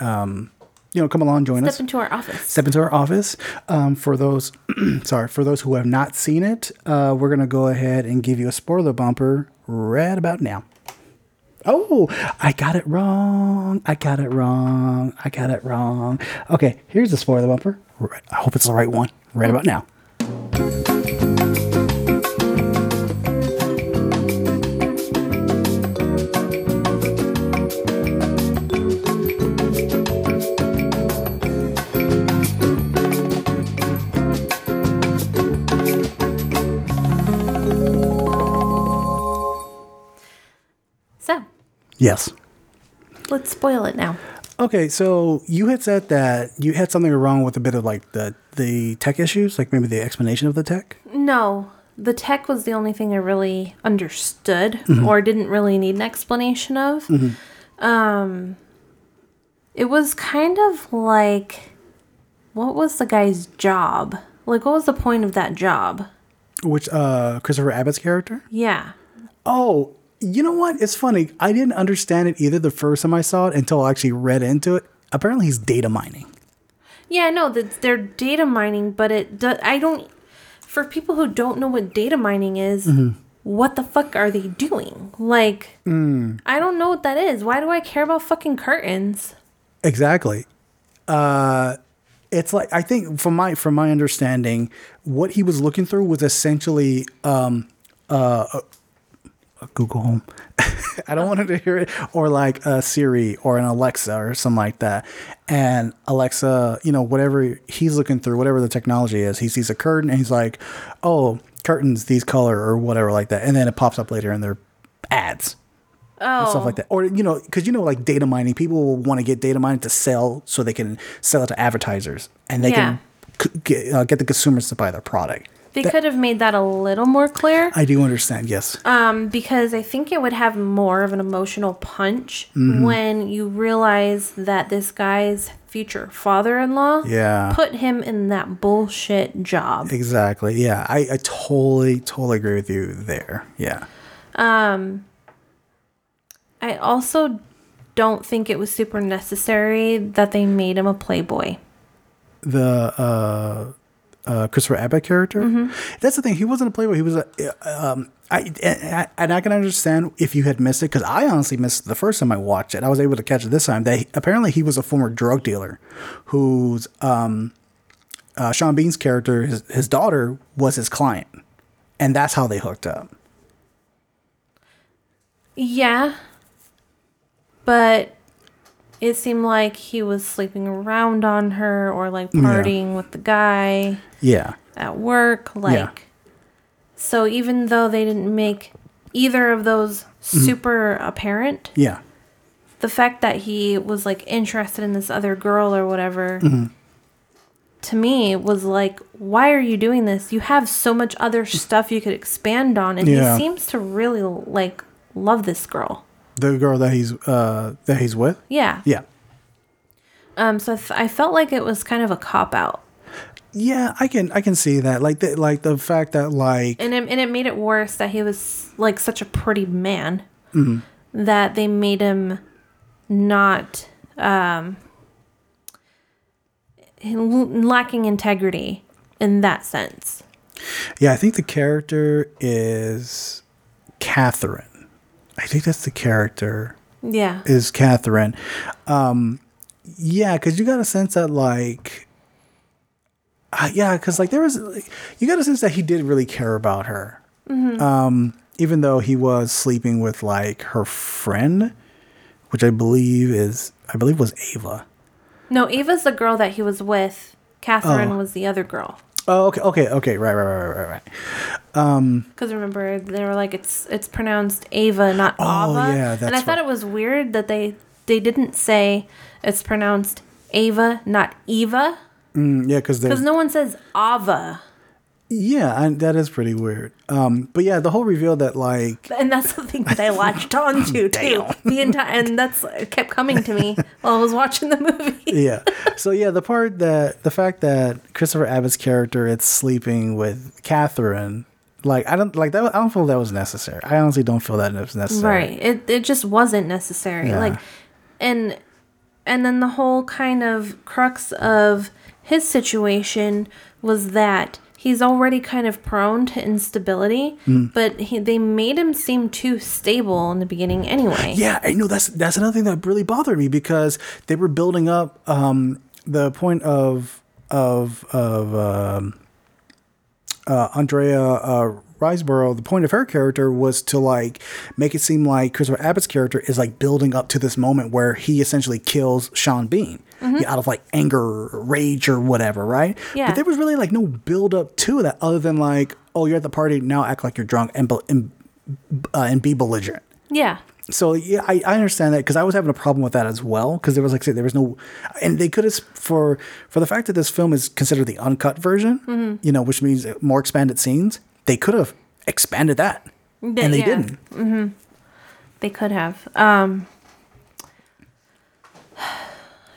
um, you know come along, join Step us. Step into our office. Step into our office. Um, for those, sorry, for those who have not seen it, uh, we're gonna go ahead and give you a spoiler bumper right about now. Oh, I got it wrong. I got it wrong. I got it wrong. Okay, here's the spoiler bumper. I hope it's the right one. Right about now. Yes. let's spoil it now. Okay, so you had said that you had something wrong with a bit of like the the tech issues, like maybe the explanation of the tech. No, the tech was the only thing I really understood Mm-hmm. or didn't really need an explanation of. Um, it was kind of like, what was the guy's job? Like, what was the point of that job? Which uh Christopher Abbott's character? Yeah. Oh, you know what? It's funny. I didn't understand it either the first time I saw it until I actually read into it. Apparently, he's data mining. Yeah, I know they're data mining, but it do, I don't. For people who don't know what data mining is, Mm-hmm. what the fuck are they doing? Like, Mm. I don't know what that is. Why do I care about fucking curtains? Exactly. Uh, it's like I think from my from my understanding, what he was looking through was essentially um, uh, Google Home. I don't want to hear it, or like a Siri or an Alexa or something like that. And Alexa, you know, whatever he's looking through, whatever the technology is, he sees a curtain and he's like, "Oh, curtains these color or whatever like that," and then it pops up later and they're ads and stuff like that. Or you know, because you know, like data mining, people will want to get data mining to sell so they can sell it to advertisers and they Yeah. can c- get, uh, get the consumers to buy their product. They could have made that a little more clear. I do understand. Yes. Um, because I think it would have more of an emotional punch Mm-hmm. when you realize that this guy's future father-in-law Yeah. put him in that bullshit job. Exactly. Yeah. I, I totally, totally agree with you there. Yeah. Um, I also don't think it was super necessary that they made him a playboy. The uh, uh, Christopher Abbott character. That's the thing. He wasn't a playboy. He was a. Um, I, and, and I can understand if you had missed it because I honestly missed the first time I watched it. I was able to catch it this time. That he- apparently he was a former drug dealer, whose um, uh, Sean Bean's character, his, his daughter, was his client, and that's how they hooked up. Yeah. But it seemed like he was sleeping around on her or like partying with the guy Yeah. at work. Like, yeah. so even though they didn't make either of those mm-hmm. super apparent, Yeah. the fact that he was like interested in this other girl or whatever mm-hmm. to me was like why are you doing this you have so much other stuff you could expand on and Yeah. he seems to really like love this girl The girl that he's uh that he's with. Yeah. Yeah. Um. So I felt like it was kind of a cop out, Yeah, I can I can see that. Like the like the fact that like and it and it made it worse that he was like such a pretty man Mm-hmm. that they made him not um lacking integrity in that sense. yeah, I think the character is Catherine. I think that's the character Yeah. is Catherine. Um, yeah, because you got a sense that like, uh, yeah, because like there was, like, you got a sense that he did really care about her. Um, even though he was sleeping with like her friend, which I believe is, I believe was Ava. No, Ava's the girl that he was with. Catherine Oh. was the other girl. Oh, okay, okay, okay, right, right, right, right, right. Right. Because remember, they were like, it's it's pronounced Ava, not Oh, Ava. yeah, and I thought right. it was weird that they they didn't say it's pronounced Ava, not Eva. Mm, yeah, because Because no one says Ava. Yeah, and that is pretty weird. Um, but yeah, the whole reveal that like And that's the thing that I latched on onto too. The entire and that's it kept coming to me while I was watching the movie. yeah. So yeah, the part that the fact that Christopher Abbott's character is sleeping with Catherine, like I don't like that. I don't feel that was necessary. I honestly don't feel that was necessary. Right. It it just wasn't necessary. Yeah. Like and and then the whole kind of crux of his situation was that he's already kind of prone to instability, Mm. but he, they made him seem too stable in the beginning anyway. Yeah, I know that's that's another thing that really bothered me because they were building up um, the point of of of um, uh, Andrea uh, Riseborough. The point of her character was to like make it seem like Christopher Abbott's character is like building up to this moment where he essentially kills Sean Bean. out of like anger, or rage, or whatever, right? Yeah. But there was really like no build up to that other than like, oh, you're at the party now, act like you're drunk and and, uh, and be belligerent Yeah. so yeah, I, I understand that because I was having a problem with that as well because there was like there was no, and they could have for for the fact that this film is considered the uncut version, you know, which means more expanded scenes. They could have expanded that, and they yeah. didn't. They could have. Um,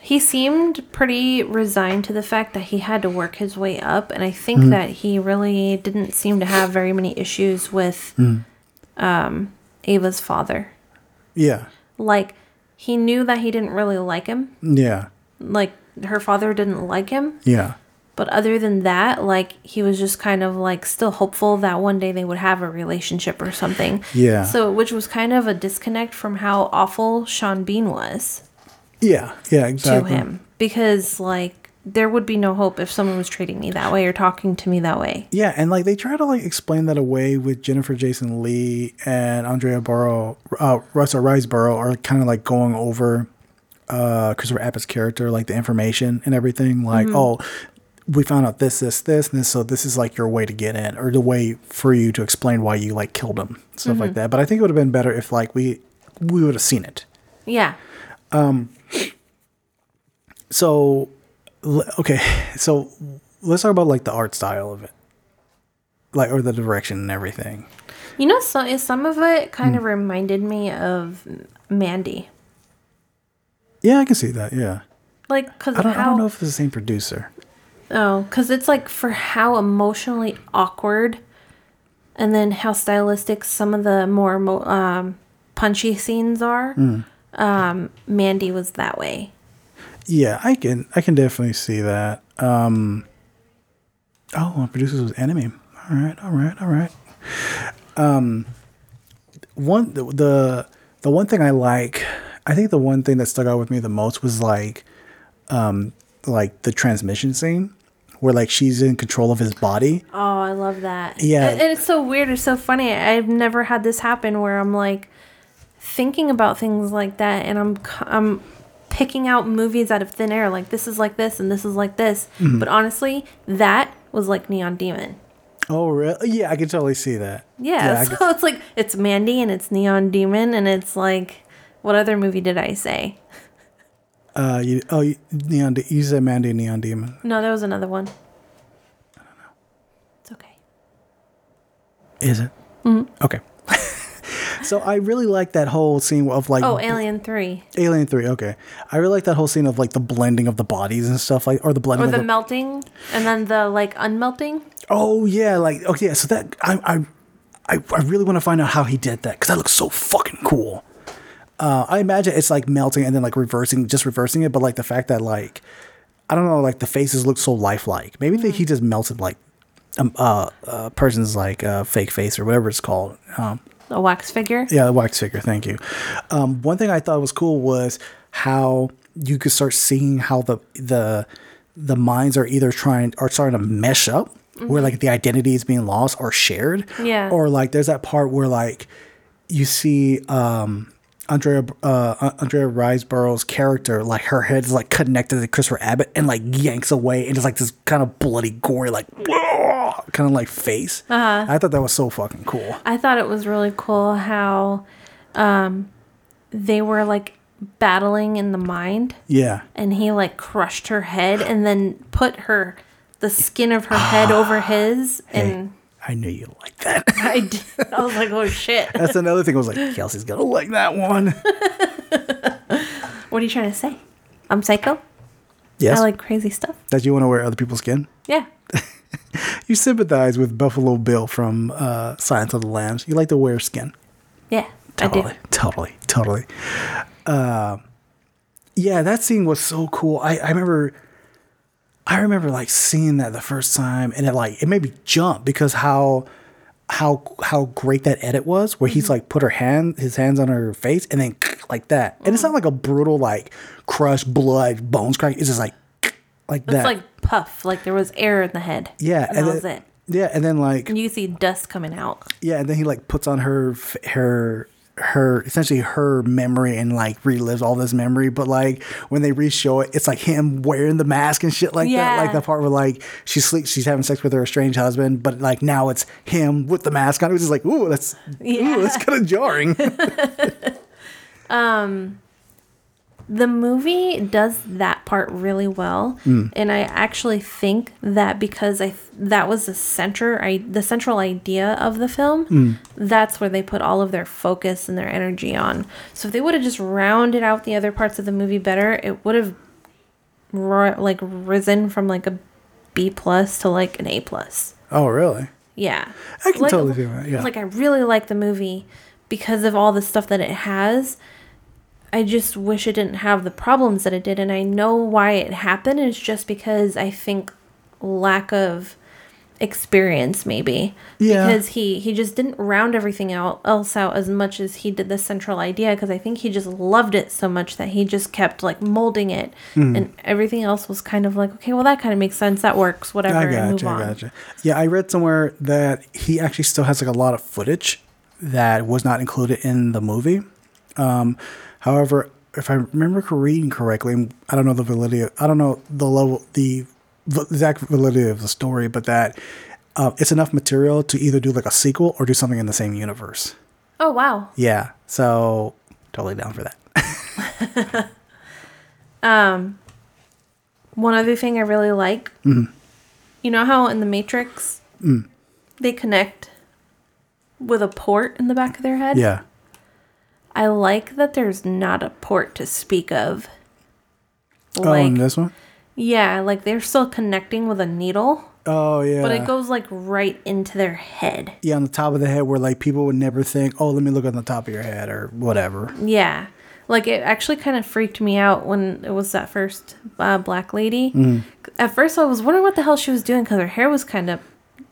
he seemed pretty resigned to the fact that he had to work his way up, and I think that he really didn't seem to have very many issues with um, Ava's father. Yeah, Like, he knew that he didn't really like him. yeah, Like, her father didn't like him. yeah, But other than that, like he was just kind of like still hopeful that one day they would have a relationship or something. Yeah. So which was kind of a disconnect from how awful Sean Bean was yeah, yeah, Exactly. to him. Because like there would be no hope if someone was treating me that way or talking to me that way. Yeah, and like they try to like explain that away with Jennifer Jason Lee and Andrea Burrow, uh, Russell Riseborough are kind of like going over uh Christopher Abbott's character, like the information and everything. Like, oh, we found out this, this, this, and this, so this is like your way to get in, or the way for you to explain why you like killed him, stuff like that. But I think it would have been better if like we we would have seen it. Yeah. Um. So, okay, so let's talk about like the art style of it, like or the direction and everything. You know, so some of it kind Hmm. of reminded me of Mandy. Yeah, I can see that. Yeah. Like, cause I don't, how I don't know if it's the same producer. Oh, because it's like for how emotionally awkward and then how stylistic some of the more um, punchy scenes are. Hmm. Um, Mandy was that way. Yeah, I can I can definitely see that. Um Oh, producers was enemy. All right, all right, all right. Um one the, the the one thing I like, I think the one thing that stuck out with me the most was like um like the transmission scene where like she's in control of his body. Oh, I love that. Yeah. And, it's so weird. It's so funny. I've never had this happen where I'm like thinking about things like that and I'm, I'm picking out movies out of thin air. Like, this is like this and this is like this. Mm-hmm. But honestly, that was like Neon Demon. Oh, really? Yeah, I can totally see that. Yeah, I so it's like it's Mandy and it's Neon Demon and it's like what other movie did I say? Uh you oh you, Neon De- you said Mandy Neon Demon. No, there was another one. I don't know. It's okay. Is it? Mm-hmm. Okay. So I really like that whole scene of like Oh, Alien 3. Alien Three. Okay, I really like that whole scene of like the blending of the bodies and stuff, like or the blending Or of the the melting and then the like unmelting. Oh yeah, like okay, yeah, so that I I I, I really want to find out how he did that because that looks so fucking cool. Uh, I imagine it's like melting and then like reversing, just reversing it, but like the fact that like I don't know, like the faces look so lifelike. Maybe they, he just melted like um, uh, a person's like uh, fake face or whatever it's called. Um, A wax figure. yeah, the wax figure. Thank you. Um, one thing I thought was cool was how you could start seeing how the the the minds are either trying are starting to mesh up, where like the identity is being lost or shared. Yeah. Or like there's that part where like you see um Andrea uh Andrea Riseborough's character, like her head is like connected to Christopher Abbott and like yanks away and it's like this kind of bloody gory like kind of like face. Uh-huh. I thought that was so fucking cool. I thought it was really cool how um, they were like battling in the mind Yeah. and he like crushed her head and then put her the skin of her head over his and I knew you like that. I, did, I was like oh shit That's another thing. I was like, Kelsey's gonna like that one. what are you trying to say i'm psycho Yes. i like crazy stuff that you want to wear other people's skin. yeah You sympathize with Buffalo Bill from uh, Silence of the Lambs. You like to wear skin. yeah Totally, i do totally, totally. Uh, yeah, that scene was so cool. I, I remember, I remember like seeing that the first time, and it like it made me jump because how how how great that edit was, where Mm-hmm. he's like put her hand his hands on her face and then like that, and Mm. it's not like a brutal like crush blood bones crack. It's just like like it's that. like puff like there was air in the head yeah, and that then, was it Yeah, and then like and you see dust coming out yeah, and then he like puts on her her her essentially her memory and like relives all this memory. But like when they re-show it, it's like him wearing the mask and shit like that. Like the part where like she sleeps, she's having sex with her estranged husband, but like now it's him with the mask on. It was just like, ooh, that's Yeah. ooh, that's kind of jarring. Um, the movie does that part really well hmm. and i actually think that because i th- that was the center I, the central idea of the film hmm. that's where they put all of their focus and their energy on so if they would have just rounded out the other parts of the movie better it would have ri- like risen from like a b plus to like an a plus oh, really? yeah. I can totally see that, yeah. Like I really like the movie because of all the stuff that it has. I just wish it didn't have the problems that it did and I know why it happened. It's just because I think lack of experience maybe. Yeah. Because he he just didn't round everything out else out as much as he did the central idea because I think he just loved it so much that he just kept like molding it Hmm. and everything else was kind of like okay well that kind of makes sense that works whatever I and move gotcha, I on. gotcha. Yeah, I read somewhere that he actually still has like a lot of footage that was not included in the movie. Um, however, if I remember reading correctly, I don't know the validity. Of, I don't know the level, the exact validity of the story, but that uh, it's enough material to either do like a sequel or do something in the same universe. Oh wow. Yeah, so totally down for that. um, One other thing I really like, Mm-hmm. you know how in the Matrix Mm. they they connect with a port in the back of their head? Yeah, I like that there's not a port to speak of. oh, and this one. yeah, like they're still connecting with a needle, Oh yeah, but it goes like right into their head. yeah on the top of the head where like people would never think, oh, let me look on the top of your head or whatever. Yeah. Like it actually kind of freaked me out when it was that first uh, black lady. Mm. At first, I was wondering what the hell she was doing because her hair was kind of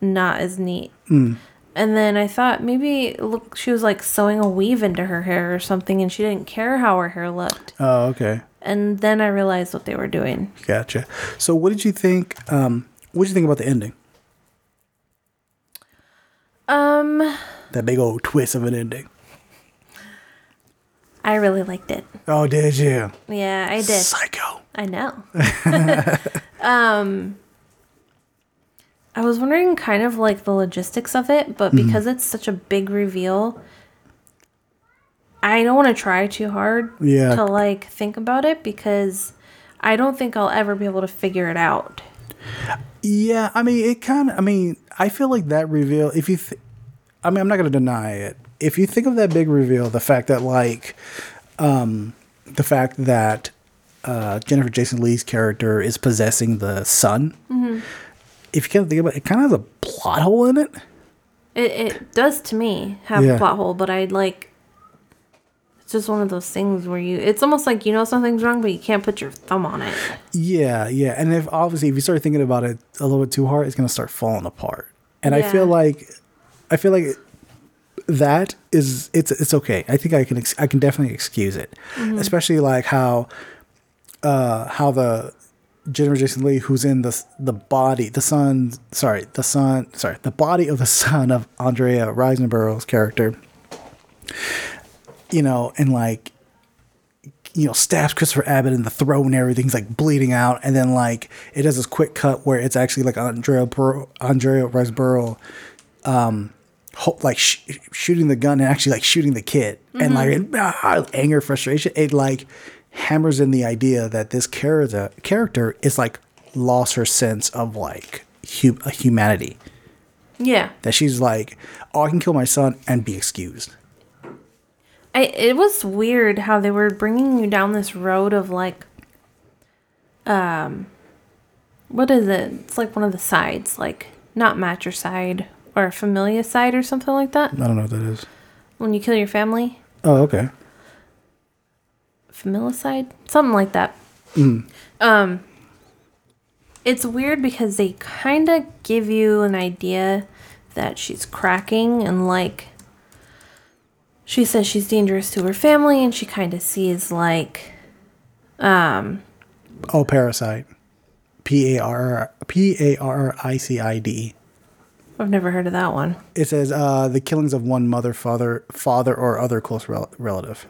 not as neat. Mm. And then I thought maybe look she was like sewing a weave into her hair or something, and she didn't care how her hair looked. Oh, okay. And then I realized what they were doing. Gotcha. So, what did you think? Um, what did you think about the ending? Um, That big old twist of an ending. I really liked it. Oh, did you? Yeah, I did. Psycho. I know. um, I was wondering kind of like the logistics of it, but because it's such a big reveal, I don't want to try too hard Yeah. to like think about it because I don't think I'll ever be able to figure it out. Yeah, I mean, it kind of. I mean, I feel like that reveal. If you, th- I mean, I'm not gonna deny it. if you think of that big reveal, the fact that like, um, the fact that uh, Jennifer Jason Lee's character is possessing the son. If you kind of think about it, it kind of has a plot hole in it. It, it does to me have Yeah. a plot hole, but I like. It's just one of those things where you. It's almost like you know something's wrong, but you can't put your thumb on it. Yeah, yeah. And if obviously if you start thinking about it a little bit too hard, it's gonna start falling apart. And I feel like I feel like that is it's it's okay. I think I can ex- I can definitely excuse it, especially like how uh how the Jennifer Jason Lee, who's in the the body, the son, sorry, the son, sorry, the body of the son of Andrea Riseborough's character, you know, and like you know, stabs Christopher Abbott in the throat and everything's like bleeding out, and then like it does this quick cut where it's actually like Andrea Bur- Andrea Riseborough, um, ho- like sh- shooting the gun and actually like shooting the kid, and like it, ah, anger, frustration, it like hammers in the idea that this character character is like lost her sense of like hu- humanity. Yeah, That she's like, oh, I can kill my son and be excused. I. It was weird how they were bringing you down this road of like. Um. What is it? It's like one of the sides, like not matricide or familicide or something like that. I don't know what that is. When you kill your family, Oh, okay. Familicide, something like that. Um, it's weird because they kind of give you an idea that she's cracking and like she says she's dangerous to her family and she kind of sees like um Oh, parricide. P A R P A R I C I D. I've never heard of that one. It says uh, the killings of one mother, father, father, or other close rel- relative.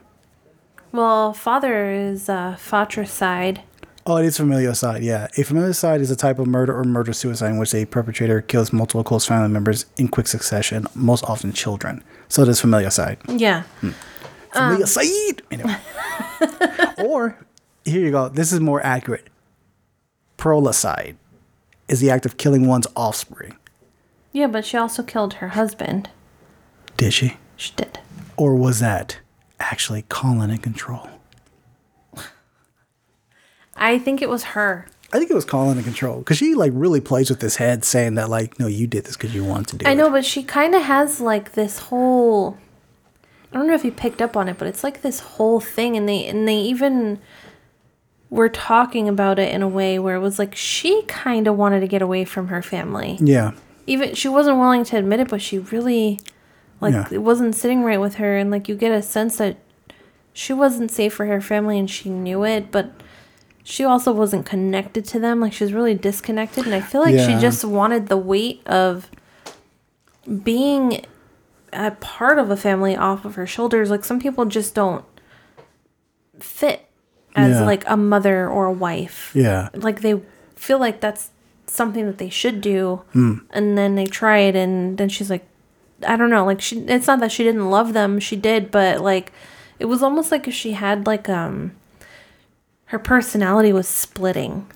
Well, father is uh fratricide. Oh, it is familicide. Yeah, a familicide is a type of murder or murder suicide in which a perpetrator kills multiple close family members in quick succession, most often children. So it is familicide. Yeah. Familicide. Anyway. or here you go. This is more accurate. Prolicide is the act of killing one's offspring. Yeah, but she also killed her husband. Did she? She did. Or was that actually Colin in control? I think it was her. I think it was Colin in control because she like really plays with his head, saying that like, no, you did this because you wanted to do I it. know, but she kind of has like this whole. I don't know if you picked up on it, but it's like this whole thing, and they and they even were talking about it in a way where it was like she kind of wanted to get away from her family. Yeah, Even she wasn't willing to admit it, but she really like Yeah. it wasn't sitting right with her, and like you get a sense that she wasn't safe for her family, and she knew it, but. She also wasn't connected to them. Like she was really disconnected, and I feel like she just wanted the weight of being a part of a family off of her shoulders. Like some people just don't fit as Yeah. like a mother or a wife. yeah, Like they feel like that's something that they should do, Hmm. and then they try it, and then she's like, I don't know. Like she, it's not that she didn't love them. She did, but like it was almost like if she had like um her personality was splitting.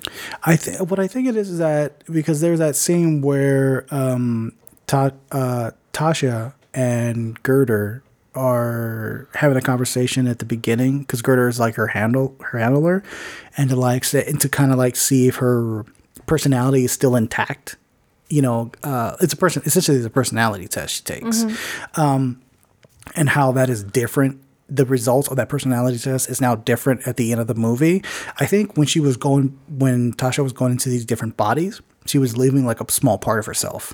I think what I think it is is that because there's that scene where um, Ta- uh, Tasha and Girder are having a conversation at the beginning because Girder is like her handle her handler, and to like say, and to kind of like see if her personality is still intact. You know, uh, it's a person essentially it's a personality test she takes, um, and how that is different. The results of that personality test is now different at the end of the movie. I think when she was going, when Tasha was going into these different bodies, she was leaving like a small part of herself,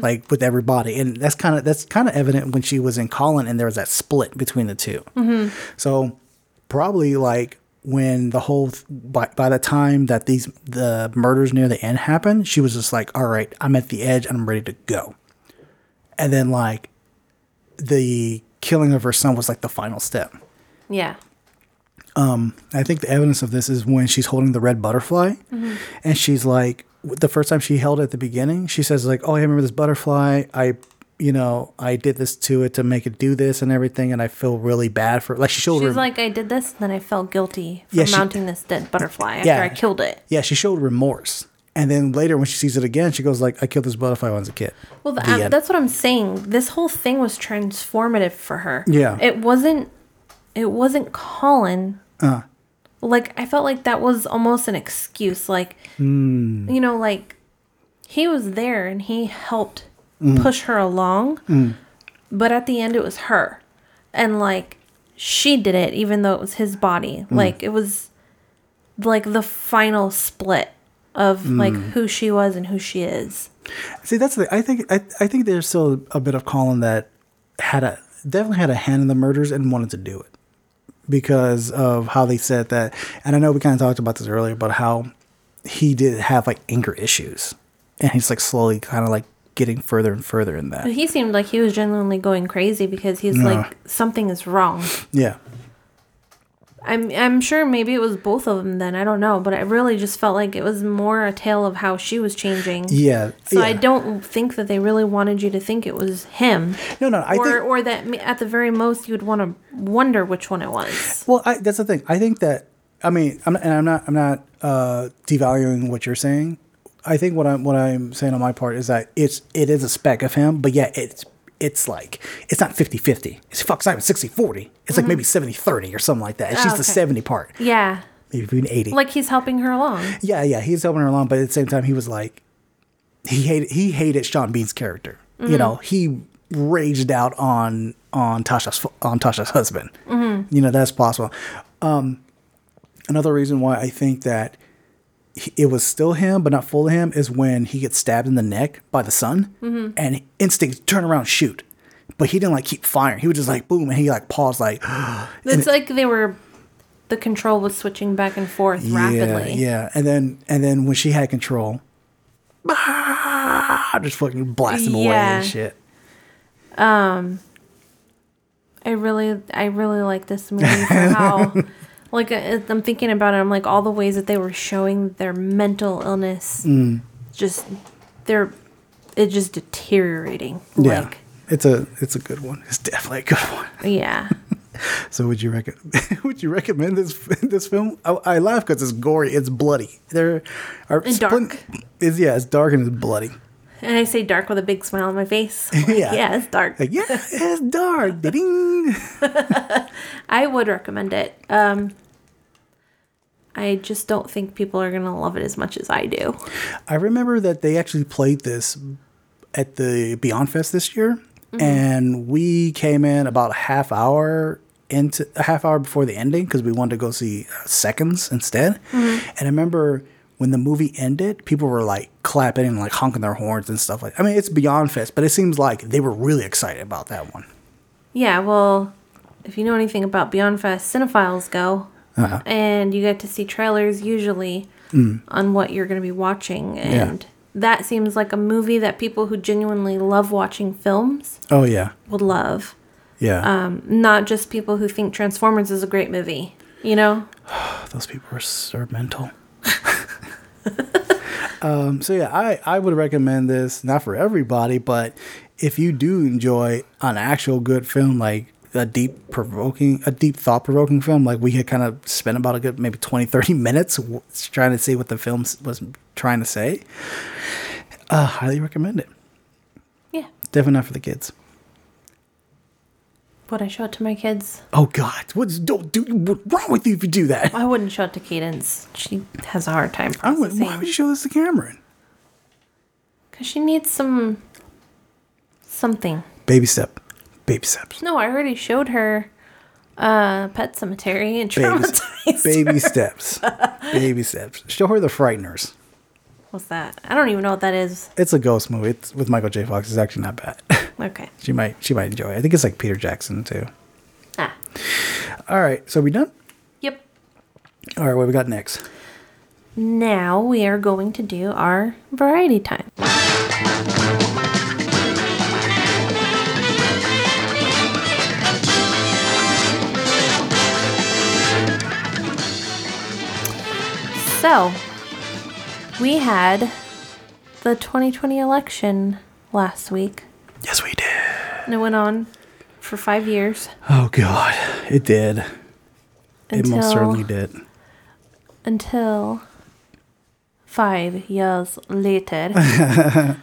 like with every body, and that's kind of that's kind of evident when she was in Colin, and there was that split between the 2 So probably like when the whole by, by the time that these the murders near the end happened, she was just like, all right, I'm at the edge and I'm ready to go. And then like the killing of her son was like the final step. Yeah. Um, I think the evidence of this is when she's holding the red butterfly, mm-hmm. and she's like, the first time she held it at the beginning, she says like, "Oh, I remember this butterfly. I, you know, I did this to it to make it do this and everything, and I feel really bad for." Like she showed She's her, like, I did this, and then I felt guilty for Yeah, she- mounting this dead butterfly after Yeah. I killed it. yeah, she showed remorse, And then later, when she sees it again, she goes like, "I killed this butterfly when I was a kid." Well, the, um, that's what I'm saying. This whole thing was transformative for her. Yeah. It wasn't. It wasn't Colin. Uh. Like I felt like that was almost an excuse. Like, Hmm. you know, like he was there and he helped Hmm. push her along, but at the end it was her, and like she did it even though it was his body. Hmm. Like it was like the final split of like Hmm. who she was and who she is. See, that's the. I think. I, I think there's still a bit of Colin that had a definitely had a hand in the murders and wanted to do it because of how they said that. And I know we kind of talked about this earlier, but how he did have like anger issues, and he's like slowly kind of like getting further and further in that. But he seemed like he was genuinely going crazy because he's like something is wrong. Yeah. I'm I'm sure maybe it was both of them then. I don't know, but I really just felt like it was more a tale of how she was changing. Yeah. So I don't think that they really wanted you to think it was him. No, no. I or think. or that at the very most you would want to wonder which one it was. Well, I, that's the thing. I think that I mean, I'm, and I'm not, I'm not uh, devaluing what you're saying. I think what I'm, what I'm saying on my part is that it's, it is a speck of him, but yeah, it's, it's like it's not 50-50. It's fuck Simon 60-40. It's like mm-hmm. maybe 70-30 or something like that. It's Oh, just the 70 part, Yeah. maybe even 80. Like he's helping her along. yeah, yeah, he's helping her along, but at the same time, he was like, he hated, he hated Sean Bean's character. You mm-hmm. know, he raged out on on Tasha's on Tasha's husband. Mm-hmm. You know, that's possible. Um, another reason why I think that it was still him, but not full of him, is when he gets stabbed in the neck by the son, and instinct turn around shoot, but he didn't like keep firing. He was just like boom, and he like paused like. It's like they were the control was switching back and forth rapidly. Yeah, yeah. And then and then when she had control, ah, just fucking blast him away and shit. Um, I really, I really like this movie for how, like, uh, I'm thinking about it. I'm like, all the ways that they were showing their mental illness, Mm. just they're, it's just deteriorating. Yeah, Like, it's a it's a good one. It's definitely a good one. yeah. So would you rec- would you recommend this this film? I, I laugh because it's gory. It's bloody. There are And dark. It's yeah, it's dark and it's bloody. And I say dark with a big smile on my face. Like, Yeah. yeah. it's dark. Like yeah, it's dark. Ding. I would recommend it. Um, I just don't think people are gonna love it as much as I do. I remember that they actually played this at the Beyond Fest this year, and we came in about a half hour into a half hour before the ending because we wanted to go see Seconds instead. And I remember when the movie ended, people were like clapping and like honking their horns and stuff like. I mean, it's Beyond Fest, but it seems like they were really excited about that one. Yeah, well, if you know anything about Beyond Fest, cinephiles go, Uh-huh. and you get to see trailers usually Mm. on what you're going to be watching, and that seems like a movie that people who genuinely love watching films Oh yeah, would love. yeah. Um, not just people who think Transformers is a great movie. You know? Those people are, are mental. um, so yeah, I, I would recommend this not for everybody, but if you do enjoy an actual good film, like a deep provoking, a deep thought provoking film, like we had kind of spent about a good maybe 20, 30 minutes w- trying to see what the film was trying to say, uh, highly recommend it. Yeah. Definitely not for the kids. Would I show it to my kids? Oh God, what's don't do? What's wrong with you if you do that? I wouldn't show it to Cadence. She has a hard time I would, why would you show this to Cameron? Because she needs some... something. Baby step, baby steps. No, I already showed her uh, Pet Sematary and baby, traumatized. baby steps. Baby steps. Show her the Frighteners. What's that? I don't even know what that is. It's a ghost movie. It's with Michael J. Fox. It's actually not bad. Okay. she might she might enjoy it. I think it's like Peter Jackson too. Ah. All right, so we done? Yep. All right, what we got next? Now we are going to do our variety time. So, we had the 2020 election last week, Yes, we did. and it went on for five years Oh God, it did. It most certainly did. until five years later,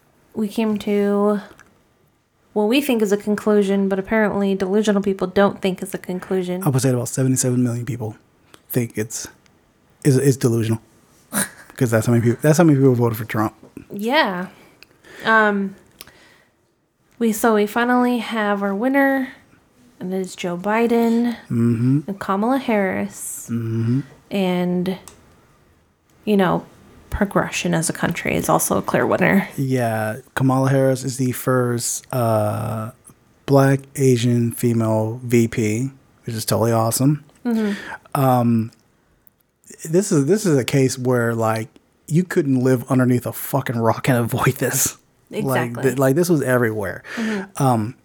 we came to what we think is a conclusion, but apparently delusional people don't think is a conclusion. I would say about 77 million people think it's is is delusional because that's how many people that's how many people voted for Trump. Yeah. Um we so we finally have our winner and it is Joe Biden and Kamala Harris. And you know, progression as a country is also a clear winner. Yeah, Kamala Harris is the first uh, black Asian female VP, which is totally awesome. Mhm. Um, this is this is a case where like you couldn't live underneath a fucking rock and avoid this. Like, Exactly. th- like this was everywhere. Um,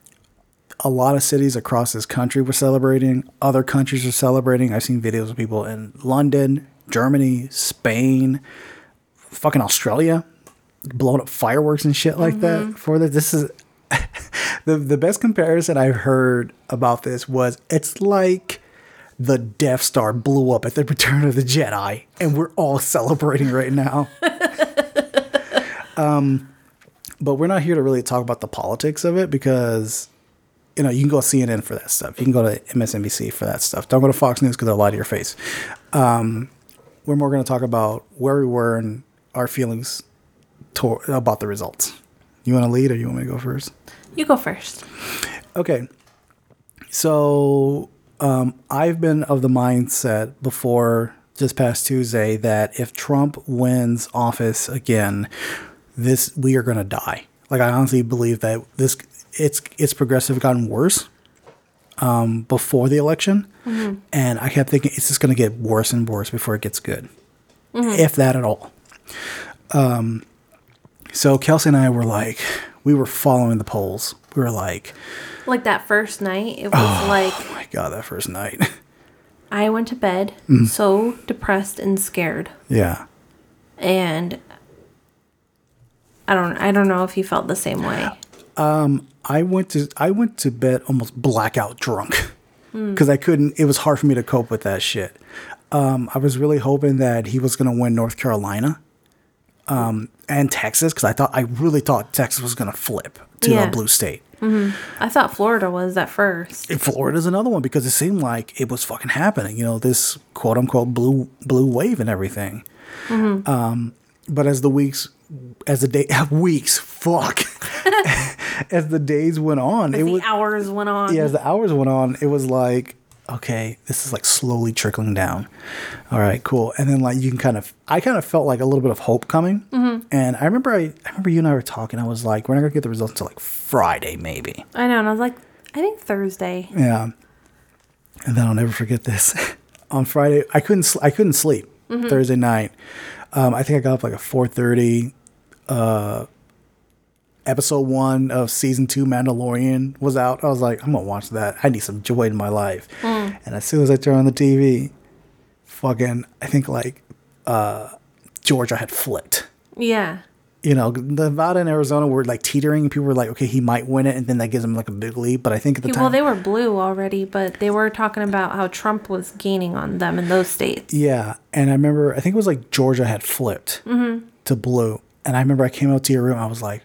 a lot of cities across this country were celebrating. Other countries are celebrating. I've seen videos of people in London, Germany, Spain, fucking Australia, blowing up fireworks and shit like that for this. This is the the best comparison I've heard about this was it's like the Death Star blew up at the Return of the Jedi, and we're all celebrating right now. um, but we're not here to really talk about the politics of it because you know you can go to CNN for that stuff. You can go to MSNBC for that stuff. Don't go to Fox News because they'll lie to your face. Um, we're more going to talk about where we were and our feelings to- about the results. You want to lead or you want me to go first? You go first. Okay. So um, I've been of the mindset before this past Tuesday that if Trump wins office again, this we are going to die. Like I honestly believe that this it's it's progressive gotten worse um, before the election, and I kept thinking it's just going to get worse and worse before it gets good, if that at all. Um, so Kelsey and I were like, we were following the polls. We were like, Like that first night, it was like oh my god, that first night. I went to bed so depressed and scared. yeah. And I don't I don't know if you felt the same way. Um, I went to I went to bed almost blackout drunk because I couldn't. It was hard for me to cope with that shit. Um, I was really hoping that he was going to win North Carolina um, and Texas because I thought I really thought Texas was going to flip to Yeah. a blue state. I thought Florida was at first. And Florida's another one because it seemed like it was fucking happening. You know, this quote unquote blue blue wave and everything. Um, but as the weeks, as the day weeks, fuck, as the days went on, it the was hours went on. yeah. As the hours went on, it was like okay, this is like slowly trickling down. All right, cool. And then like you can kind of, I kind of felt like a little bit of hope coming. And I remember, I, I remember you and I were talking. I was like, we're not gonna get the results until like Friday, maybe. I know, and I was like, I think Thursday. Yeah. And then I'll never forget this. On Friday, I couldn't I couldn't sleep Thursday night. Um, I think I got up like a four thirty. Uh, episode one of season two Mandalorian was out. I was like, I'm gonna watch that. I need some joy in my life. And as soon as I turned on the TV, fucking, I think like uh, Georgia had flipped Yeah. you know, Nevada and Arizona were like teetering. People were like, okay, he might win it, and then that gives him like a big lead. But I think at the Yeah, time, Well, they were blue already, but they were talking about how Trump was gaining on them in those states. yeah. And I remember, I think it was like Georgia had flipped to blue, and I remember I came out to your room. I was like,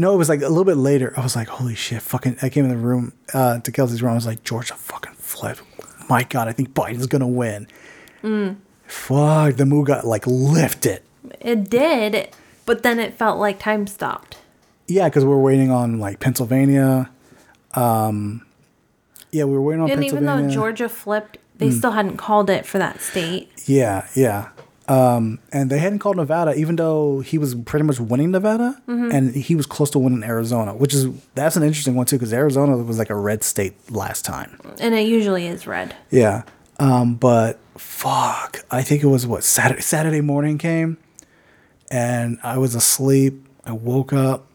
no, it was like a little bit later. I was like, holy shit, fucking! I came in the room uh, to Kelsey's room. I was like, Georgia fucking flipped. My God, I think Biden's gonna win. Fuck, the mood got like lifted. It did, but then it felt like time stopped. Yeah, because we're waiting on like Pennsylvania. Um, yeah, we were waiting on Pennsylvania. And even though Georgia flipped, they still hadn't called it for that state. Yeah, yeah. Um, and they hadn't called Nevada, even though he was pretty much winning Nevada, and he was close to winning Arizona, which is that's an interesting one too, because Arizona was like a red state last time. And it usually is red. Yeah. Um, but fuck, I think it was what Saturday Saturday morning came, and I was asleep. I woke up,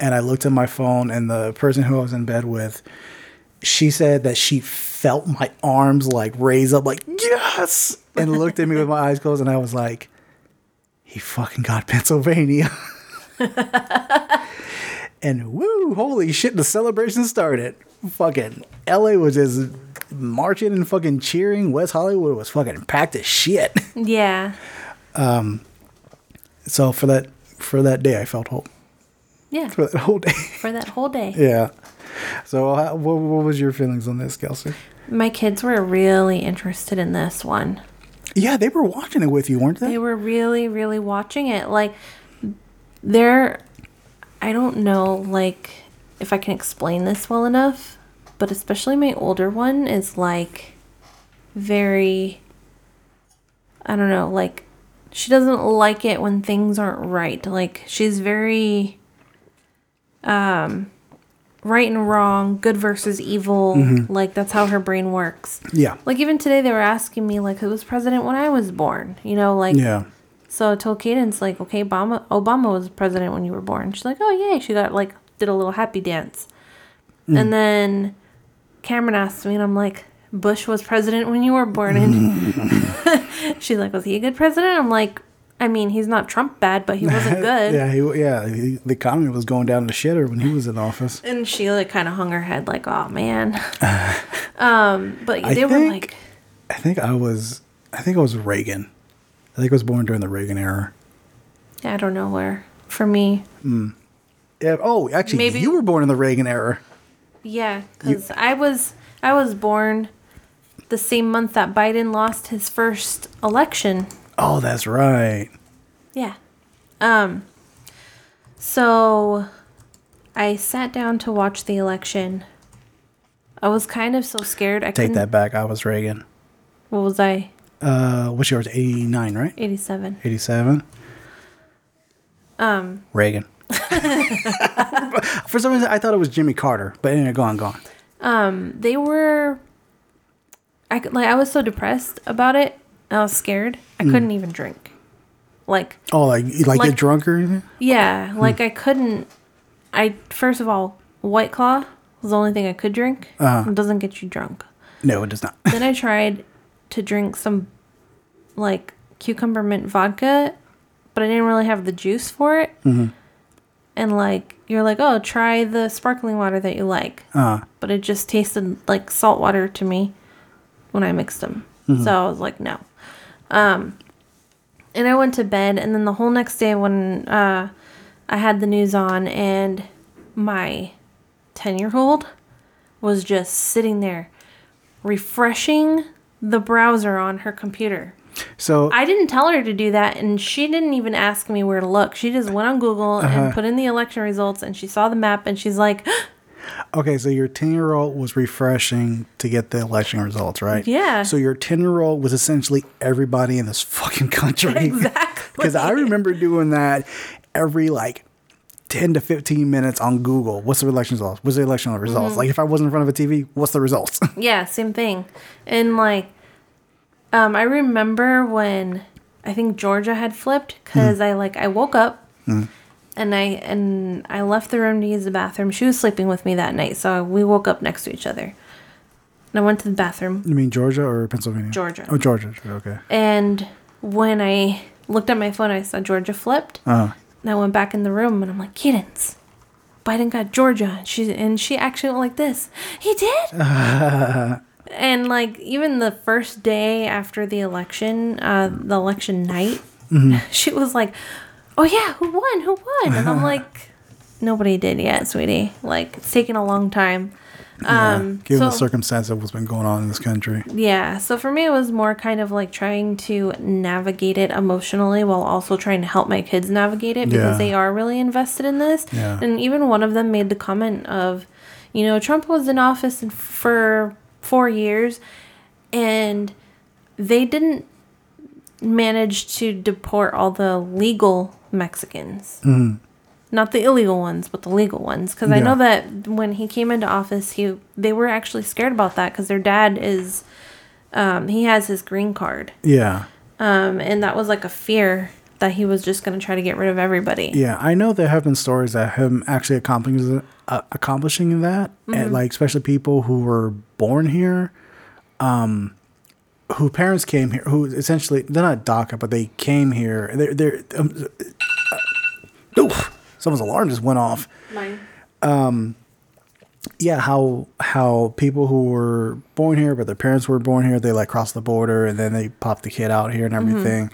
and I looked at my phone, and the person who I was in bed with, she said that she felt my arms like raise up, like yes, and looked at me with my eyes closed, and I was like, he fucking got Pennsylvania. and woo, holy shit, the celebration started. Fucking LA was just marching and fucking cheering. West Hollywood was fucking packed as shit. Yeah. um, So for that for that day, I felt hope Yeah, for that whole day. for that whole day. yeah. So how, what, what was your feelings on this, Kelsey? My kids were really interested in this one. Yeah, they were watching it with you, weren't they? They were really, really watching it. Like, they're, I don't know, like, if I can explain this well enough, but especially my older one is like very, I don't know, like, she doesn't like it when things aren't right. Like, she's very, um, right and wrong, good versus evil. Mm-hmm. Like, that's how her brain works. yeah. Like even today, they were asking me like who was president when I was born. You know, like Yeah. so I told Cadence like, okay, Obama Obama was president when you were born. She's like, oh yay. She got like did a little happy dance, mm. and then Cameron asked me, and I'm like, Bush was president when you were born, and she's like, was he a good president? I'm like, I mean, he's not Trump bad, but he wasn't good. Yeah, he, yeah. He, the economy was going down the shitter when he was in office. And she like kind of hung her head like, oh man. um, but I they were like. I think I was. I think I was Reagan. I think I was born during the Reagan era. I don't know where. For me, Yeah. Oh, actually, Maybe- you were born in the Reagan era. Yeah, because I was I was born the same month that Biden lost his first election. Oh, that's right. Yeah. Um. So, I sat down to watch the election. I was kind of so scared. I Take couldn't- that back. I was Reagan. What was I? Uh, what's yours? Eighty nine, right? Eighty-seven. Eighty seven. Um. Reagan. For some reason, I thought it was Jimmy Carter, but anyway, go on, go on. Um. They were. I could- like I was so depressed about it. I was scared. I couldn't even drink. Like Oh, like like, Like- get drunk or anything? Yeah, Hmm. like I couldn't. I first of all, White Claw was the only thing I could drink. Uh-huh. It doesn't get you drunk. No, it does not. then I tried to drink some like cucumber mint vodka, but I didn't really have the juice for it. Mm-hmm. And like you're like, oh, try the sparkling water that you like, Uh, but it just tasted like salt water to me when I mixed them. Mm-hmm. So I was like, no. Um, and I went to bed, and then the whole next day when uh, I had the news on, and my ten year old was just sitting there refreshing the browser on her computer. so I didn't tell her to do that, and she didn't even ask me where to look. She just went on Google Uh-huh. and put in the election results, and she saw the map, and she's like, okay, so your ten year old was refreshing to get the election results, right? Yeah. So your ten year old was essentially everybody in this fucking country. Exactly. Because I remember doing that every like. 10 to 15 minutes on Google. What's the election results? What's the election results? Mm-hmm. Like if I wasn't in front of a TV, what's the results? Yeah, same thing. And like, um, I remember when I think Georgia had flipped because I like I woke up and I and I left the room to use the bathroom. She was sleeping with me that night, so we woke up next to each other. And I went to the bathroom, you mean Georgia or Pennsylvania? Georgia. Oh, Georgia. Okay. and when I looked at my phone, I saw Georgia flipped. Uh, And I went back in the room and I'm like, Cadence, Biden got Georgia. She and she actually went like this. He did. and like even the first day after the election, uh, the election night, she was like, "Oh yeah, who won? Who won?" And I'm like, "Nobody did yet, sweetie. Like it's taken a long time." Um, given the circumstance of what's been going on in this country. yeah, so for me, it was more kind of like trying to navigate it emotionally while also trying to help my kids navigate it because Yeah. they are really invested in this. Yeah. And even one of them made the comment of, you know, Trump was in office for four years and they didn't manage to deport all the legal Mexicans. Not the illegal ones, but the legal ones. Because I know that when he came into office, he they were actually scared about that because their dad is, um, he has his green card, Yeah. um, and that was like a fear that he was just going to try to get rid of everybody. Yeah, I know there have been stories that him actually accomplishing uh, accomplishing that, Mm-hmm. and like especially people who were born here, um, who parents came here, who essentially they're not DACA, but they came here. They're they're. Um, uh, oof, someone's alarm just went off. Mine. Um, yeah, how how people who were born here but their parents were born here, they like cross the border and then they pop the kid out here and everything,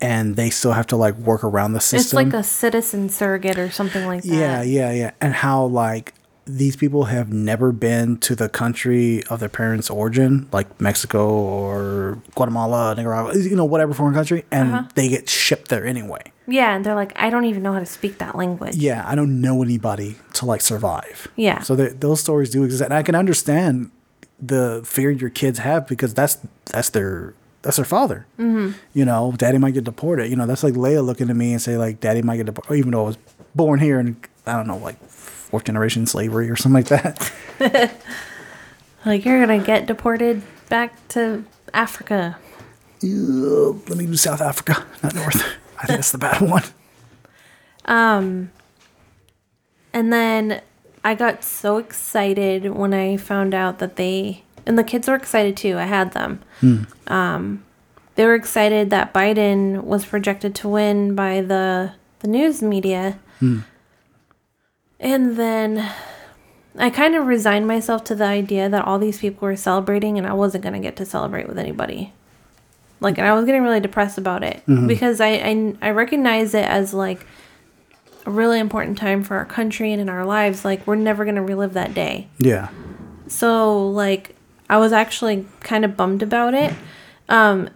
and they still have to like work around the system. It's like a citizen surrogate or something like that. Yeah, yeah, yeah. And how like these people have never been to the country of their parents' origin, like Mexico or Guatemala, Nicaragua, you know, whatever foreign country, and Uh-huh. they get shipped there anyway. Yeah, and they're like, I don't even know how to speak that language. Yeah, I don't know anybody to like survive. Yeah. So those stories do exist, and I can understand the fear your kids have because that's that's their that's their father. Mm-hmm. You know, daddy might get deported. You know, that's like Leia looking at me and say like, daddy might get deported, even though I was born here and I don't know, like fourth generation slavery or something like that. Like, you're going to get deported back to Africa. Uh, Let me do South Africa, not North. I think that's the bad one. Um, And then I got so excited when I found out that they, and the kids were excited too. I had them. Um, they were excited that Biden was projected to win by the the news media. And then I kind of resigned myself to the idea that all these people were celebrating and I wasn't going to get to celebrate with anybody. Like, and I was getting really depressed about it because I, I, I recognize it as like a really important time for our country and in our lives. Like, we're never going to relive that day. Yeah. So like I was actually kind of bummed about it. Um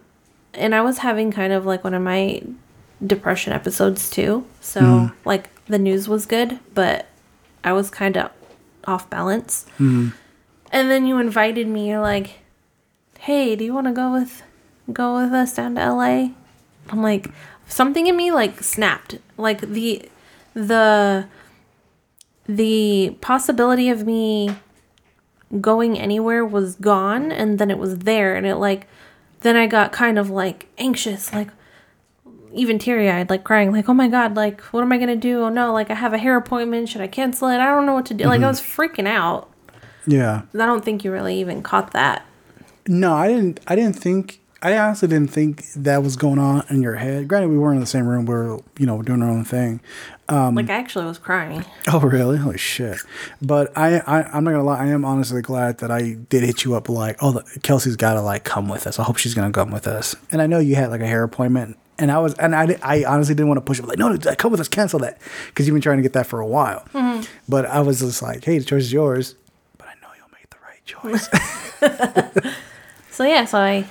and I was having kind of like one of my depression episodes too. So like the news was good, but I was kind of off balance. Mm-hmm. And then you invited me. You're like, "Hey, do you want to go with go with us down to LA?" I'm like, something in me like snapped. Like the the the possibility of me going anywhere was gone and then it was there and it like then I got kind of like anxious like even teary-eyed like crying like oh my god like what am I going to do oh no like I have a hair appointment should I cancel it I don't know what to do like I mm-hmm. was freaking out Yeah. I don't think you really even caught that No, I didn't. I didn't think. I honestly didn't think that was going on in your head. Granted, we weren't in the same room. We were, you know, doing our own thing. Um, like I actually was crying Oh, really? Holy shit! But I, I, I'm not gonna lie. I am honestly glad that I did hit you up. Like, oh, the, Kelsey's got to like come with us. I hope she's gonna come with us. And I know you had like a hair appointment, and I was, and I, I honestly didn't want to push it. Like, no, no, come with us. Cancel that because you've been trying to get that for a while. But I was just like, hey, the choice is yours. But I know you'll make the right choice. so yeah so I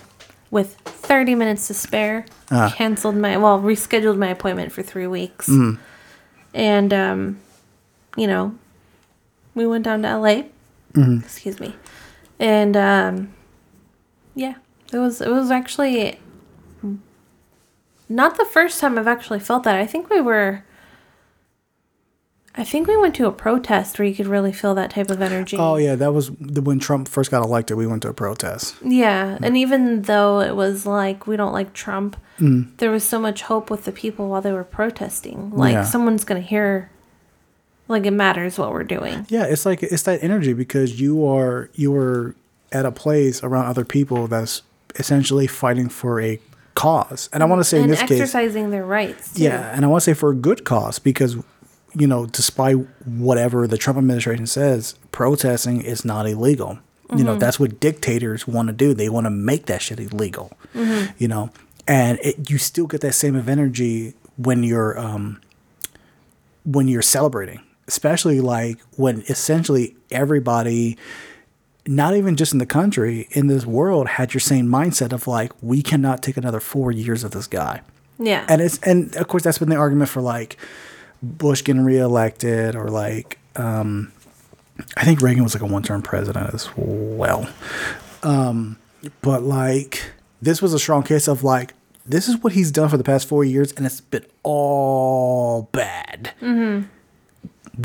with 30 minutes to spare canceled my well rescheduled my appointment for 3 weeks and um you know we went down to LA excuse me and um yeah it was it was actually not the first time I've actually felt that I think we were I think we went to a protest where you could really feel that type of energy. oh yeah, that was the, when Trump first got elected. We went to a protest. Yeah, and even though it was like we don't like Trump, mm. there was so much hope with the people while they were protesting. Like Yeah. someone's gonna hear, like it matters what we're doing. Yeah, it's like it's that energy because you are you are at a place around other people that's essentially fighting for a cause. And I want to say in and this case, exercising their rights. Too. yeah, and I want to say for a good cause because you know, despite whatever the Trump administration says, protesting is not illegal. You know, that's what dictators want to do. They want to make that shit illegal. You know, and it, you still get that same of energy when you're um, when you're celebrating, especially like when essentially everybody, not even just in the country, in this world, had your same mindset of like, we cannot take another four years of this guy. yeah, And it's and of course that's been the argument for like Bush getting reelected or like um, I think Reagan was like a one-term president as well. Um, but like this was a strong case of like this is what he's done for the past four years, and it's been all bad.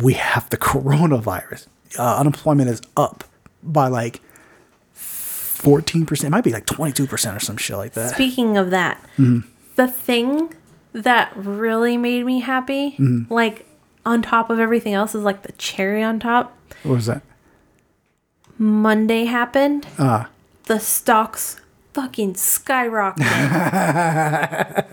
We have the coronavirus. Uh, unemployment is up by like fourteen percent. It might be like twenty-two percent or some shit like that. Speaking of that, the thing that really made me happy, like on top of everything else, is like the cherry on top. What was that? Monday happened. Ah. The stocks fucking skyrocketed.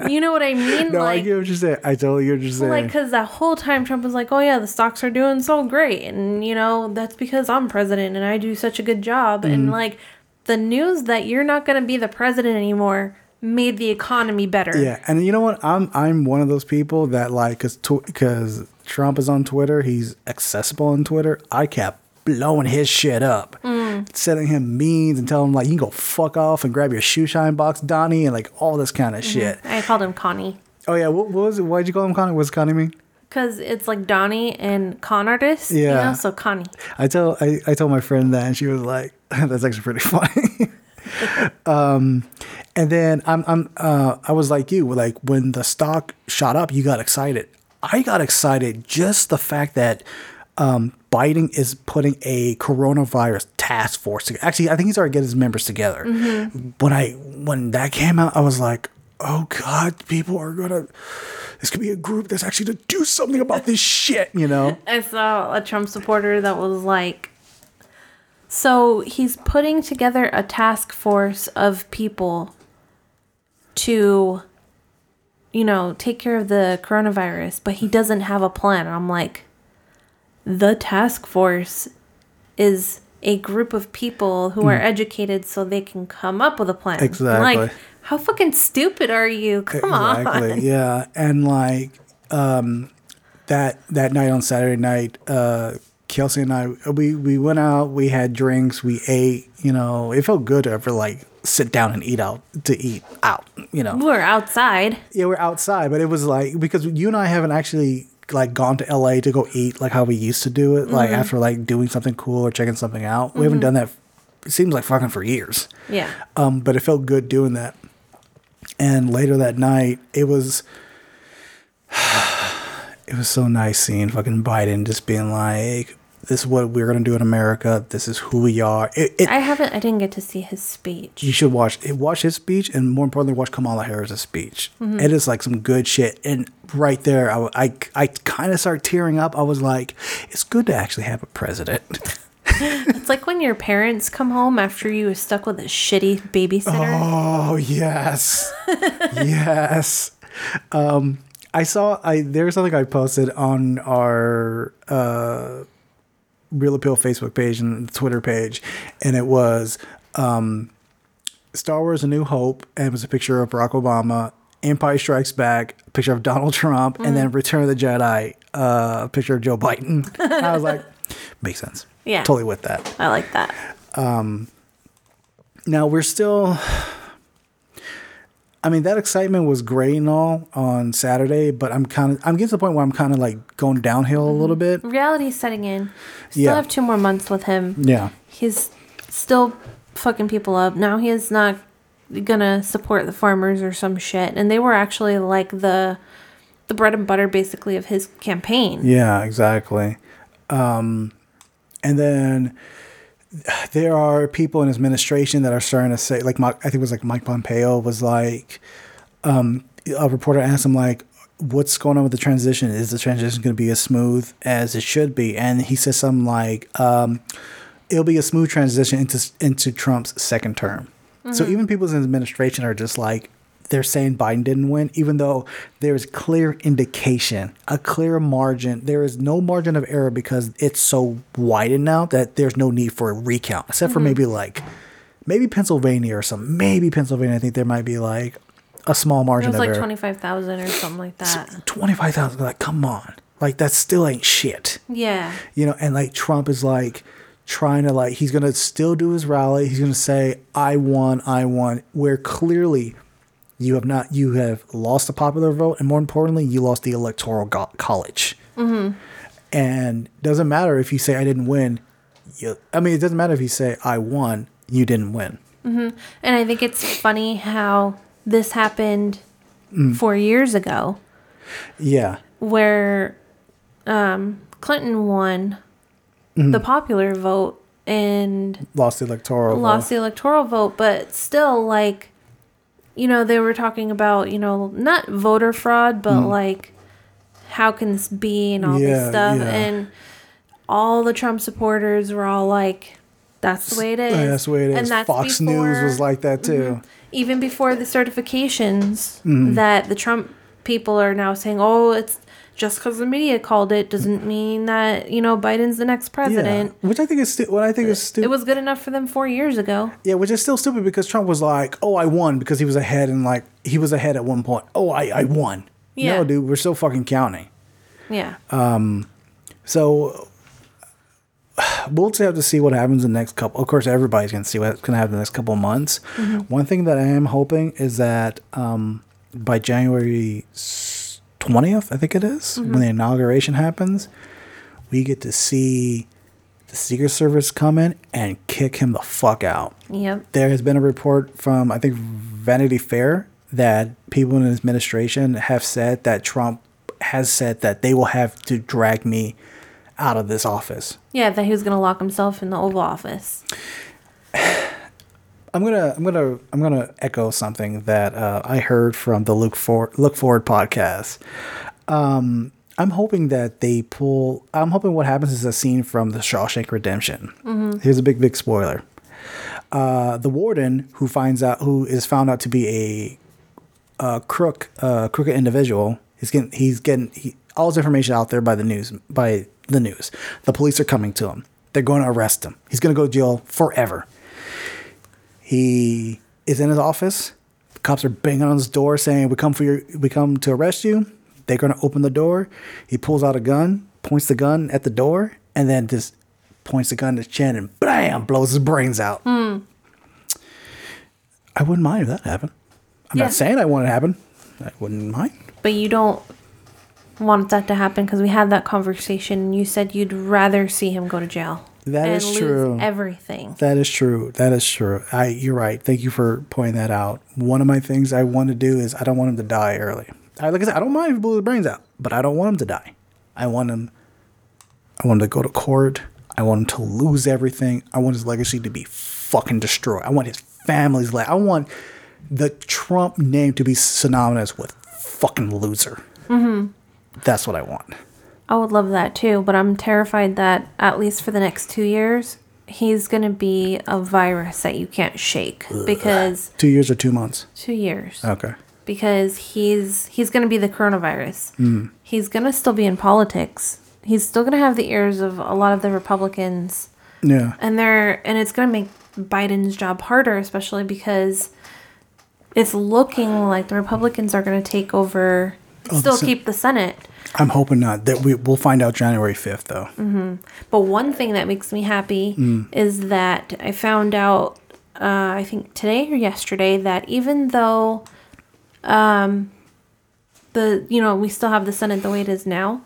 you know what I mean? No, I like, get what you're saying. I totally get what you're saying. like, because that whole time Trump was like, oh, yeah, the stocks are doing so great. And, you know, that's because I'm president and I do such a good job. Mm-hmm. And, like, the news that you're not going to be the president anymore made the economy better. Yeah, and you know what? I'm I'm one of those people that like because because Trump is on Twitter, he's accessible on Twitter. I kept blowing his shit up, sending him memes and telling him like you can go fuck off and grab your shoe shine box, Donnie, and like all this kind of shit. I called him Connie. Oh yeah, what, what was it? Why'd you call him Connie? What's Connie mean? Because it's like Donnie and con artist. You Yeah. know? So Connie. I tell I, I told my friend that, and she was like, "That's actually pretty funny." um, and then I'm I'm uh, I was like you, like when the stock shot up, you got excited. I got excited just the fact that um, Biden is putting a coronavirus task force. Together. Actually, I think he's already getting his members together. When I when that came out, I was like, "Oh God, people are gonna." This could be a group that's actually to do something about this shit, you know? I saw a Trump supporter that was like, so he's putting together a task force of people to, you know, take care of the coronavirus, but he doesn't have a plan. I'm like, the task force is a group of people who are educated so they can come up with a plan. Exactly. Like, how fucking stupid are you? Come on. exactly on. yeah and like um that that night on saturday night uh kelsey and i we we went out we had drinks we ate you know it felt good to ever like sit down and eat out to eat out you know We're outside. yeah we're outside but it was like because you and i haven't actually like gone to la to go eat like how we used to do it like after like doing something cool or checking something out we haven't done that it seems like fucking for years Yeah. um, but it felt good doing that. And later that night, it was it was so nice seeing fucking Biden just being like, "This is what we're gonna do in America. This is who we are." It, it, I haven't. I didn't get to see his speech. you should watch watch his speech, and more importantly, watch Kamala Harris's speech. It is like some good shit. And right there, I I, I kind of start tearing up. I was like, "It's good to actually have a president." It's like when your parents come home after you were stuck with a shitty babysitter. Oh yes, yes. Um, I saw. I there's something I posted on our uh, Reel Appeal Facebook page and Twitter page, and it was um, Star Wars: A New Hope, and it was a picture of Barack Obama. Empire Strikes Back, a picture of Donald Trump, and then Return of the Jedi, uh, a picture of Joe Biden. And I was like, makes sense. Yeah. totally with that. I like that. Now we're still. I mean, that excitement was great and all on Saturday, but I'm kind of I'm getting to the point where I'm kind of like going downhill a little bit. Reality's setting in. Yeah. Still Yeah. have two more months with him. Yeah, He's still fucking people up. Now he is not gonna support the farmers or some shit. And they were actually like the the bread and butter basically of his campaign. yeah, exactly. Um, and then there are people in his administration that are starting to say, like, Mike- I think it was like Mike Pompeo was like, um, a reporter asked him like, "What's going on with the transition? Is the transition going to be as smooth as it should be?" And he says something like, um, "It'll be a smooth transition into into Trump's second term." So even people in his administration are just like they're saying Biden didn't win, even though there's clear indication, a clear margin. There is no margin of error because it's so widened now that there's no need for a recount, except for mm-hmm. maybe like maybe Pennsylvania or some. Maybe Pennsylvania. I think there might be like a small It margin was of like twenty five thousand or something like that. Twenty five thousand. Like, come on. Like that still ain't shit. Yeah. You know, and like Trump is like trying to like he's gonna still do his rally. He's gonna say, I won, I won, where clearly you have not you have lost the popular vote and more importantly, you lost the electoral go- college. And doesn't matter if you say I didn't win. You, I mean, it doesn't matter if you say I won. You didn't win. And I think it's funny how this happened four years ago, Yeah, where um, Clinton won Mm-hmm. the popular vote and lost the electoral. lost vote. the electoral vote, but still, like, you know, they were talking about, you know, not voter fraud, but like, how can this be and all Mm. Yeah, this stuff. yeah. And all the Trump supporters were all like, That's the way it is. Yeah, that's the way it is. And that's Fox News was like that too. even before the certifications Mm-hmm. that the Trump people are now saying, oh, it's just because the media called it doesn't mean that you know Biden's the next president. Yeah, which I think is stu- what I think is stupid. It was good enough for them four years ago. Yeah, which is still stupid because Trump was like, "Oh, I won" because he was ahead and like he was ahead at one point. Oh, I I won. Yeah. No, dude, we're still fucking counting. Yeah. Um, So we'll just have to see what happens in the next couple. Of course, everybody's gonna see what's gonna happen in the next couple of months. One thing that I am hoping is that um, by January twentieth, I think it is, when mm-hmm. the inauguration happens, we get to see the Secret Service come in and kick him the fuck out. Yep. There has been a report from I think Vanity Fair that people in his administration have said that Trump has said that they will have to drag me out of this office. Yeah, that he was gonna lock himself in the Oval Office. I'm gonna I'm gonna I'm gonna echo something that uh, I heard from the Look For Look Forward podcast. Um, I'm hoping that they pull. I'm hoping what happens is a scene from the Shawshank Redemption. Here's a big big spoiler. Uh, the warden who finds out who is found out to be a, a crook uh, crooked individual. He's getting he's getting he, all his information out there by the news by the news. The police are coming to him. They're going to arrest him. He's going to go to jail forever. He is in his office. The cops are banging on his door saying, "We come for your, we come to arrest you." They're gonna open the door. He pulls out a gun, points the gun at the door, and then just points the gun at his chin and bam, blows his brains out. Hmm. I wouldn't mind if that happened. I'm Yeah. not saying I want it to happen. I wouldn't mind. But you don't want that to happen because we had that conversation and you said you'd rather see him go to jail. That is true. Everything. That is true. That is true. I you're right. Thank you for pointing that out. One of my things I want to do is I don't want him to die early. I like I said, I don't mind if he blew his brains out, but I don't want him to die. I want him I want him to go to court. I want him to lose everything. I want his legacy to be fucking destroyed. I want his family's le- I want the Trump name to be synonymous with fucking loser. Mm-hmm. That's what I want. I would love that too, but I'm terrified that at least for the next two years, he's going to be a virus that you can't shake because Two years or two months. two years. Okay. because he's he's going to be the coronavirus. Mm. He's going to still be in politics. He's still going to have the ears of a lot of the Republicans, Yeah. and they're and it's going to make Biden's job harder, especially because it's looking like the Republicans are going to take over, oh, the still Sen- keep the Senate. I'm hoping not. That we we'll find out January 5th though. But one thing that makes me happy is that I found out, uh, I think today or yesterday, that even though, um, the you know we still have the Senate the way it is now,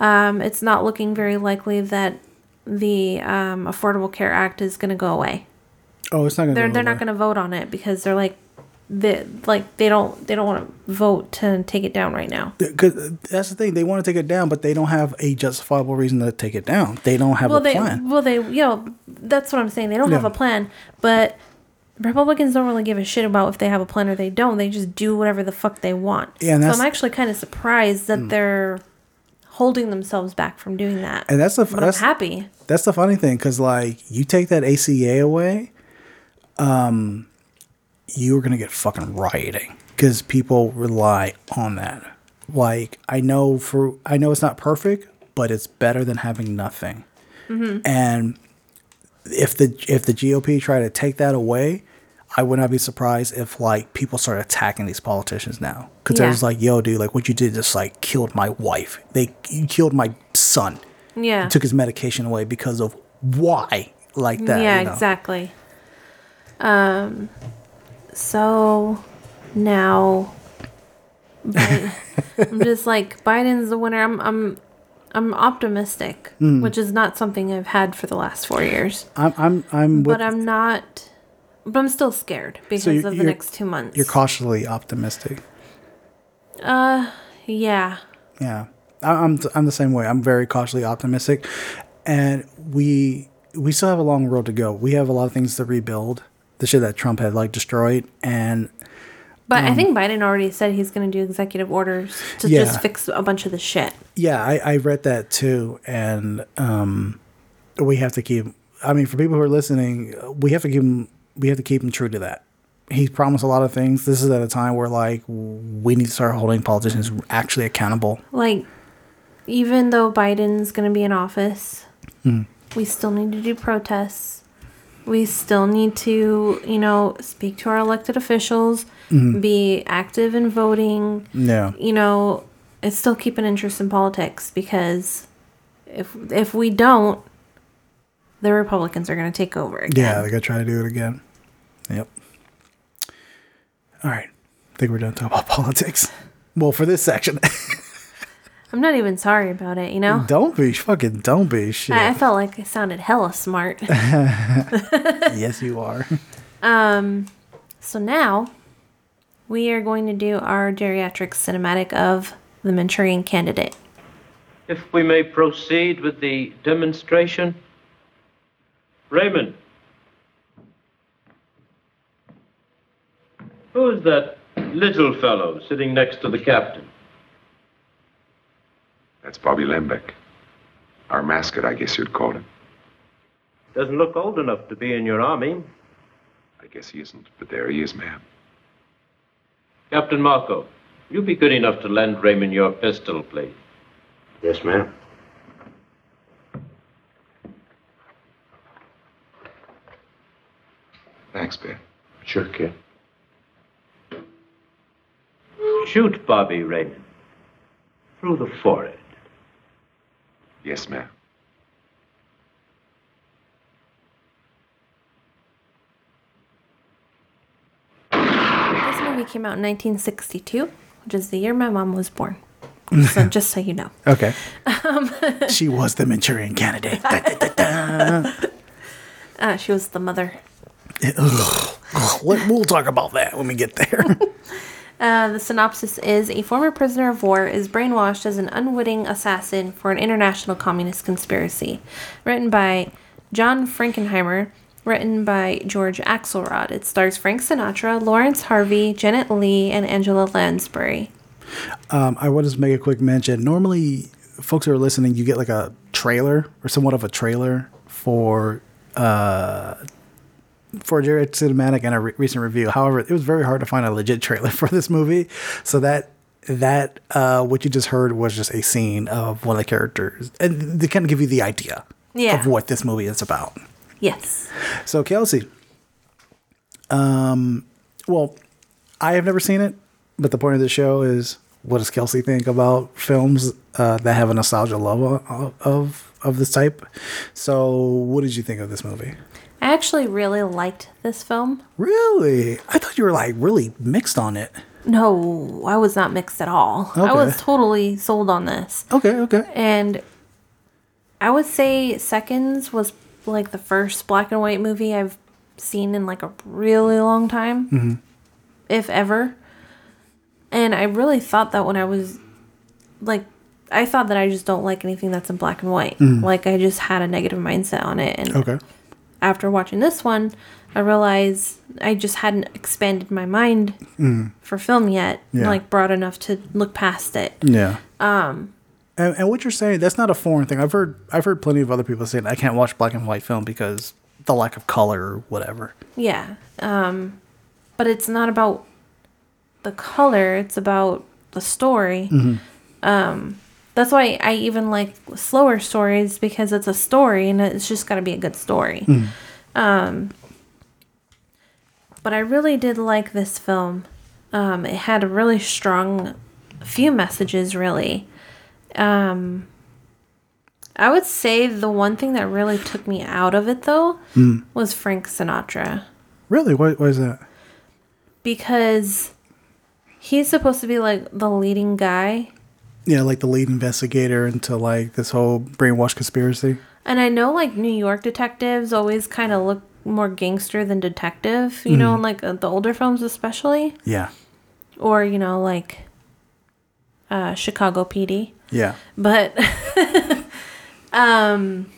um, it's not looking very likely that the um, Affordable Care Act is going to go away. Oh, it's not gonna. They're go they're not going to vote on it because they're like, they like they don't they don't want to vote to take it down right now. Because that's the thing, they want to take it down, but they don't have a justifiable reason to take it down. They don't have well a they plan. well they you know that's what i'm saying they don't have a plan but republicans don't really give a shit about if they have a plan or they don't they just do whatever the fuck they want Yeah, so Mm. i'm actually kind of surprised that they're holding themselves back from doing that And that's the but that's, i'm happy that's the funny thing, because like you take that ACA away, um, you're gonna get fucking rioting because people rely on that. Like I know for I know it's not perfect, but it's better than having nothing. And if the if the GOP try to take that away, I would not be surprised if like people start attacking these politicians now because Yeah. they're just like, "Yo, dude, like what you did just like killed my wife. They you killed my son. yeah Took his medication away because of why like that." yeah you know? exactly um so now Bi- i'm just like biden's the winner i'm i'm i'm optimistic Hmm. which is not something i've had for the last four years I'm I'm I'm but i'm not but i'm still scared because you're- of the next two months you're cautiously optimistic. Uh, yeah Yeah, I- I'm I'm the same way. I'm very cautiously optimistic, and we we still have a long road to go. We have a lot of things to rebuild. The shit that Trump had like destroyed, and but Um, i think biden already said he's going to do executive orders to Yeah. just fix a bunch of the shit yeah, I, I read that too, and um, we have to keep I mean, for people who are listening, we have to keep him. We have to keep him true to that. He's promised a lot of things. This is at a time where like we need to start holding politicians actually accountable. Like, even though Biden's going to be in office, we still need to do protests. We still need to, you know, speak to our elected officials, mm-hmm. be active in voting. Yeah. You know, it's still keep an interest in politics because if if we don't, the Republicans are going to take over again. Yeah, they're gonna try to do it again. Yep. All right. I think we're done talking about politics. Well, for this section, I'm not even sorry about it, you know? don't be fucking don't be shit. I, I felt like I sounded hella smart. yes, you are. Um, so now we are going to do our geriatric cinematic of the Manchurian Candidate. If we may proceed with the demonstration. Raymond. Who is that little fellow sitting next to the captain? That's Bobby Lembeck. Our mascot, I guess you'd call him. Doesn't look old enough to be in your army. I guess he isn't, but there he is, ma'am. Captain Marco, you be good enough to lend Raymond your pistol, please. Yes, ma'am. Thanks, Ben. Sure, kid. Shoot Bobby, Raymond. Through the forehead. Yes, ma'am. This movie came out in 1962, which is the year my mom was born. So just so you know. Okay. she was the Manchurian candidate. Da, da, da. Uh, she was the mother. Ugh. We'll talk about that when we get there. Uh, the synopsis is a former prisoner of war is brainwashed as an unwitting assassin for an international communist conspiracy. Written by John Frankenheimer, written by George Axelrod. It stars Frank Sinatra, Laurence Harvey, Janet Leigh, and Angela Lansbury. um, I want to make a quick mention. Normally, folks who are listening, you get like a trailer or somewhat of a trailer for uh, for Jared cinematic and a re- recent review. However, it was very hard to find a legit trailer for this movie. So that that uh, what you just heard was just a scene of one of the characters, and they kind of give you the idea Yeah. of what this movie is about. Yes. So Kelsey, um, well, I have never seen it, but the point of the show is, what does Kelsey think about films uh, that have a nostalgia love of, of of this type? So, what did you think of this movie? I actually really liked this film. Really, I thought you were like really mixed on it. No, I was not mixed at all. I was totally sold on this. Okay, okay, And I would say Seconds was like the first black and white movie I've seen in like a really long time, mm-hmm. if ever. And I really thought that when I was like, I thought that I just don't like anything that's in black and white. Mm. Like, I just had a negative mindset on it. And okay. After watching this one, I realized I just hadn't expanded my mind for film yet, Yeah. like broad enough to look past it. Yeah. Um, and, and what you're saying, that's not a foreign thing. I've heard I've heard plenty of other people saying I can't watch black and white film because the lack of color or whatever. Yeah. Um, but it's not about the color, it's about the story. Um, that's why I even like slower stories because it's a story and it's just got to be a good story. Um, but I really did like this film. Um, it had a really strong few messages, really. Um, I would say the one thing that really took me out of it, though, was Frank Sinatra Really, why, why is that? because he's supposed to be like the leading guy. Yeah, like the lead investigator into like this whole brainwash conspiracy. And I know like New York detectives always kind of look more gangster than detective, you know, in like uh, the older films especially, Yeah, or you know like uh, Chicago PD. yeah, But um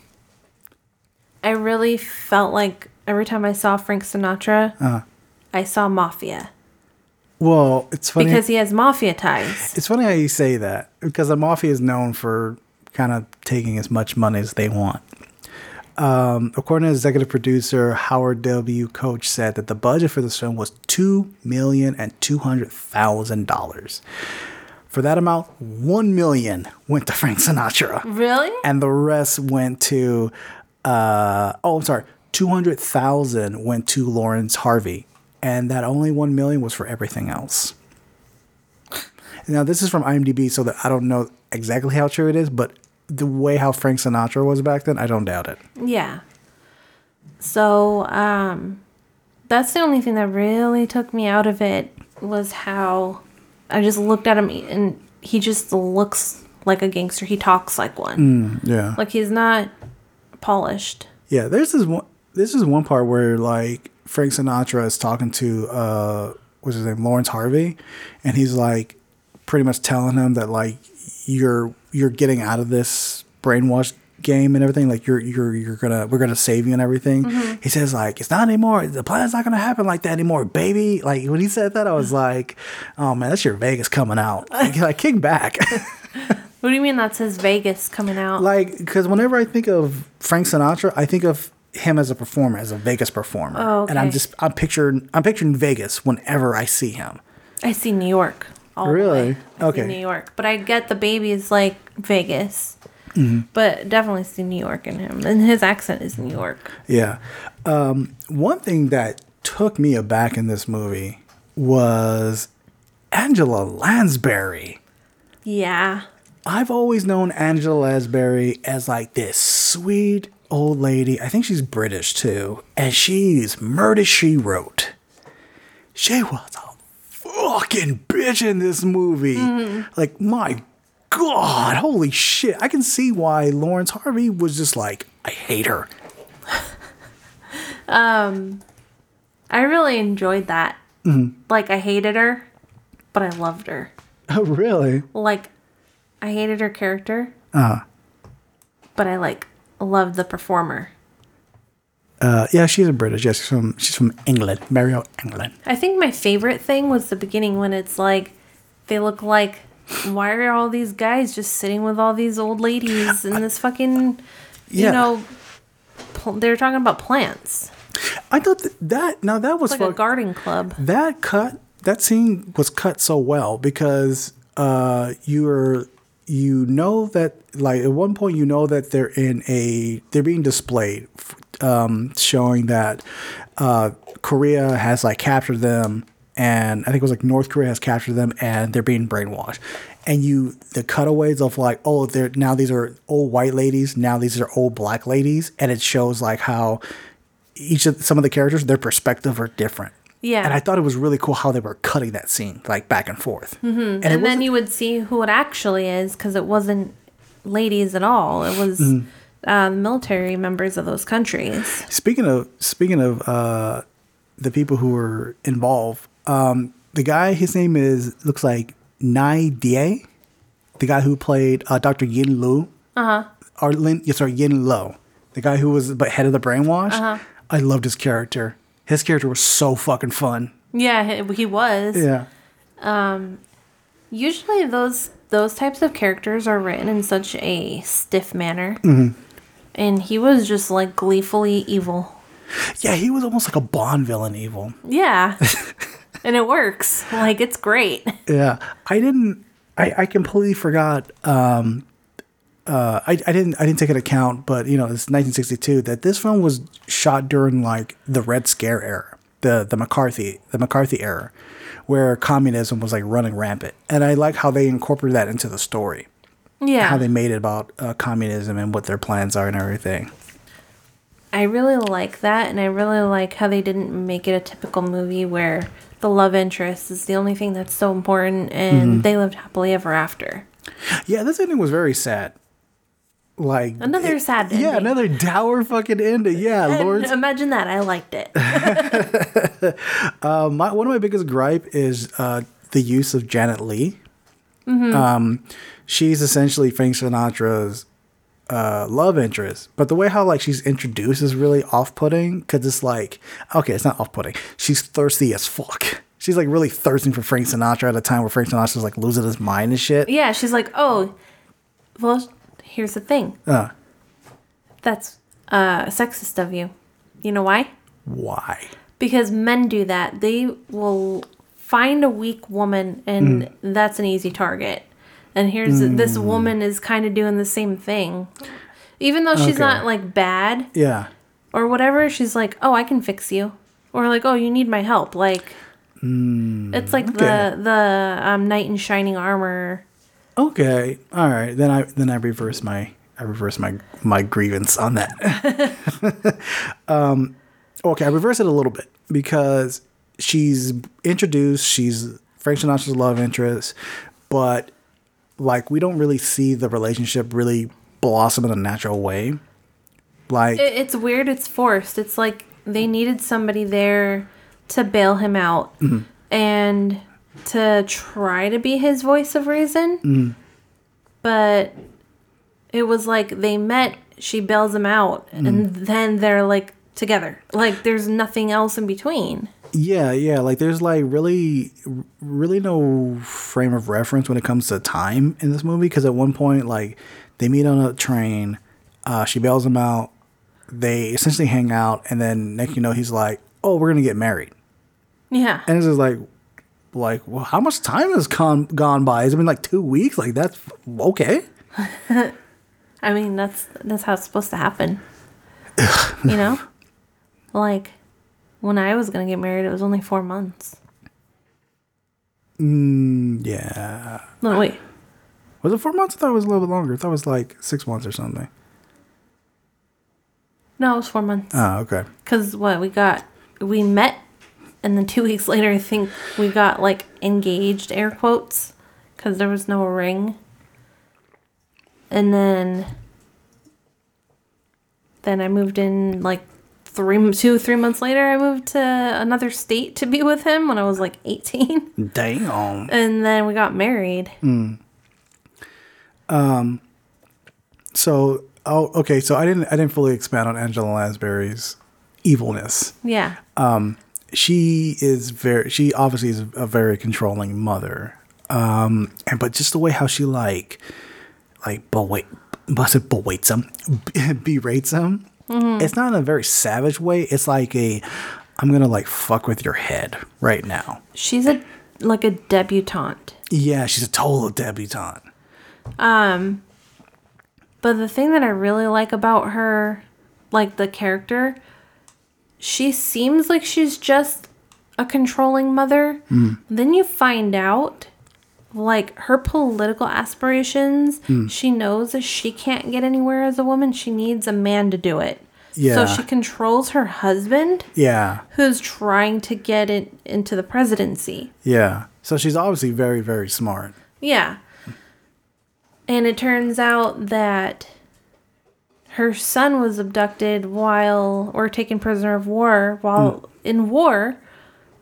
I really felt like every time I saw Frank Sinatra, I saw mafia Well, it's funny because he has mafia ties. It's funny how you say that because the mafia is known for kind of taking as much money as they want. Um, according to executive producer Howard W. Koch said that the budget for this film was two million and two hundred thousand dollars. For that amount, one million went to Frank Sinatra. Really? And the rest went to uh, oh I'm sorry, two hundred thousand went to Laurence Harvey. And that only one million was for everything else. Now this is from IMDb, so that I don't know exactly how true it is, but the way how Frank Sinatra was back then, I don't doubt it. Yeah. So, um, that's the only thing that really took me out of it was how I just looked at him and he just looks like a gangster. He talks like one. Yeah. Like he's not polished. Yeah, there's this one. This is one part where like Frank Sinatra is talking to uh, what's his name, Laurence Harvey, and he's like pretty much telling him that like you're you're getting out of this brainwashed game and everything. Like you're you're you're gonna we're gonna save you and everything. He says like it's not anymore. The plan's not gonna happen like that anymore, baby. Like when he said that, I was like, oh man, that's your Vegas coming out. Like, like kick back. What do you mean that's his Vegas coming out? like because whenever I think of Frank Sinatra, I think of him as a performer, as a Vegas performer, Oh, and I'm just I'm picturing I'm picturing Vegas whenever I see him. I see New York. all the Really? way. I see Okay. New York, but I get the baby is like Vegas, Mm-hmm. but definitely see New York in him, and his accent is New York. Yeah. Um, one thing that took me aback in this movie was Angela Lansbury. Yeah, I've always known Angela Lansbury as like this sweet old lady. I think she's British too. And she's Murder She Wrote. She was a fucking bitch in this movie. Like, my God, holy shit. I can see why Laurence Harvey was just like, I hate her. um, I really enjoyed that. Mm-hmm. Like I hated her, but I loved her. Oh, really? Like I hated her character, Uh, but I like loved the performer. uh, yeah, she's a British. Yes, she's from, she's from England. Mario, England. I think my favorite thing was the beginning when it's like they look like why are all these guys just sitting with all these old ladies in this fucking Yeah. you know pl- they're talking about plants. I thought that, that now that was It's like a fuck- garden club. that cut that scene was cut so well because uh you're you know that like at one point you know that they're in a they're being displayed um showing that uh Korea has like captured them and I think it was like North Korea has captured them and they're being brainwashed. And you the cutaways of like oh they're now these are old white ladies now these are old black ladies. And it shows like how each of some of the characters their perspective are different Yeah. and I thought it was really cool how they were cutting that scene, like back and forth. Mm-hmm. And, and then you would see who it actually is because it wasn't ladies at all. It was Mm-hmm. uh, military members of those countries. speaking of speaking of uh, the people who were involved, um, the guy his name is looks like Khigh Dhiegh, the guy who played uh, Dr. Yin Lu. Uh huh. Or Lin, yes, sorry, Yen Lo, the guy who was but head of the brainwash. Uh-huh. I loved his character. His character was so fucking fun. Yeah, he, was. Yeah. Usually those those types of characters are written in such a stiff manner. Mm-hmm. And he was just like gleefully evil. Yeah, he was almost like a Bond villain evil. Yeah. and it works. Like it's great. Yeah, I didn't. I, I completely forgot. Um, uh, I, I didn't. I didn't take into account, but you know, it's 1962. That this film was shot during like the Red Scare era, the the McCarthy the McCarthy era, where communism was like running rampant. And I like how they incorporated that into the story. Yeah. How they made it about uh, communism and what their plans are and everything. I really like that, and I really like how they didn't make it a typical movie where the love interest is the only thing that's so important, and Mm-hmm. they lived happily ever after. Yeah, this ending was very sad. Like Another sad Yeah, another dour fucking ending. Yeah, lord imagine that. I liked it. my, one of my biggest gripe is uh, the use of Janet Leigh. Um, she's essentially Frank Sinatra's uh, love interest, but the way how like she's introduced is really off-putting because it's like okay, it's not off-putting. She's thirsty as fuck. She's like really thirsting for Frank Sinatra at a time where Frank Sinatra's like losing his mind and shit. yeah, she's like, oh, well, here's the thing. Uh, That's uh, sexist of you. You know why? Why? Because men do that. They will find a weak woman, and that's an easy target. And here's this woman is kind of doing the same thing. Even though she's Okay. not like bad Yeah. or whatever, she's like, "Oh, I can fix you," or like, "Oh, you need my help." Like, it's like okay. the the um, knight in shining armor. Okay. All right. Then I then I reverse my I reverse my my grievance on that. um, okay, I reverse it a little bit because she's introduced. She's Frank Sinatra's love interest, but like we don't really see the relationship really blossom in a natural way. Like It, it's weird. It's forced. It's like they needed somebody there to bail him out and to try to be his voice of reason. But it was like they met, she bails him out, and then they're like together. Like there's nothing else in between. Yeah, yeah. Like there's like really, really no frame of reference when it comes to time in this movie. Because at one point, like they meet on a train, uh, she bails him out. They essentially hang out, and then next you know, he's like, "Oh, we're gonna get married," Yeah. and it's just like, like, well, how much time has gone gone by? Has it been like two weeks? Like that's okay. I mean, that's that's how it's supposed to happen. you know? Like when I was going to get married, it was only 4 months. Mm, yeah. No, wait. Was it four months? I thought it was a little bit longer. I thought it was like six months or something. No, it was 4 months. Oh, okay. Cause what we got, we met, and then two weeks later, I think we got like engaged, air quotes, cause there was no ring. And then, then I moved in like three, two, three months later. I moved to another state to be with him when I was like eighteen, Damn. and then we got married. Mm. Um, so, oh, okay. So I didn't, I didn't fully expand on Angela Lansbury's evilness. Yeah, um, She is very, she obviously is a very controlling mother. Um, and but just the way how she like, like, bewait, must it berates him, berates him. It's not in a very savage way. It's like a, I'm gonna like fuck with your head right now. she's a like a debutante. Yeah, she's a total debutante. Um but the thing that I really like about her, like the character, she seems like she's just a controlling mother. Hmm. Then you find out, like, her political aspirations, hmm. she knows that she can't get anywhere as a woman. She needs a man to do it. Yeah. So she controls her husband, Yeah, who's trying to get it into the presidency. yeah. So she's obviously very, very smart. Yeah. And it turns out that her son was abducted while or taken prisoner of war while in war.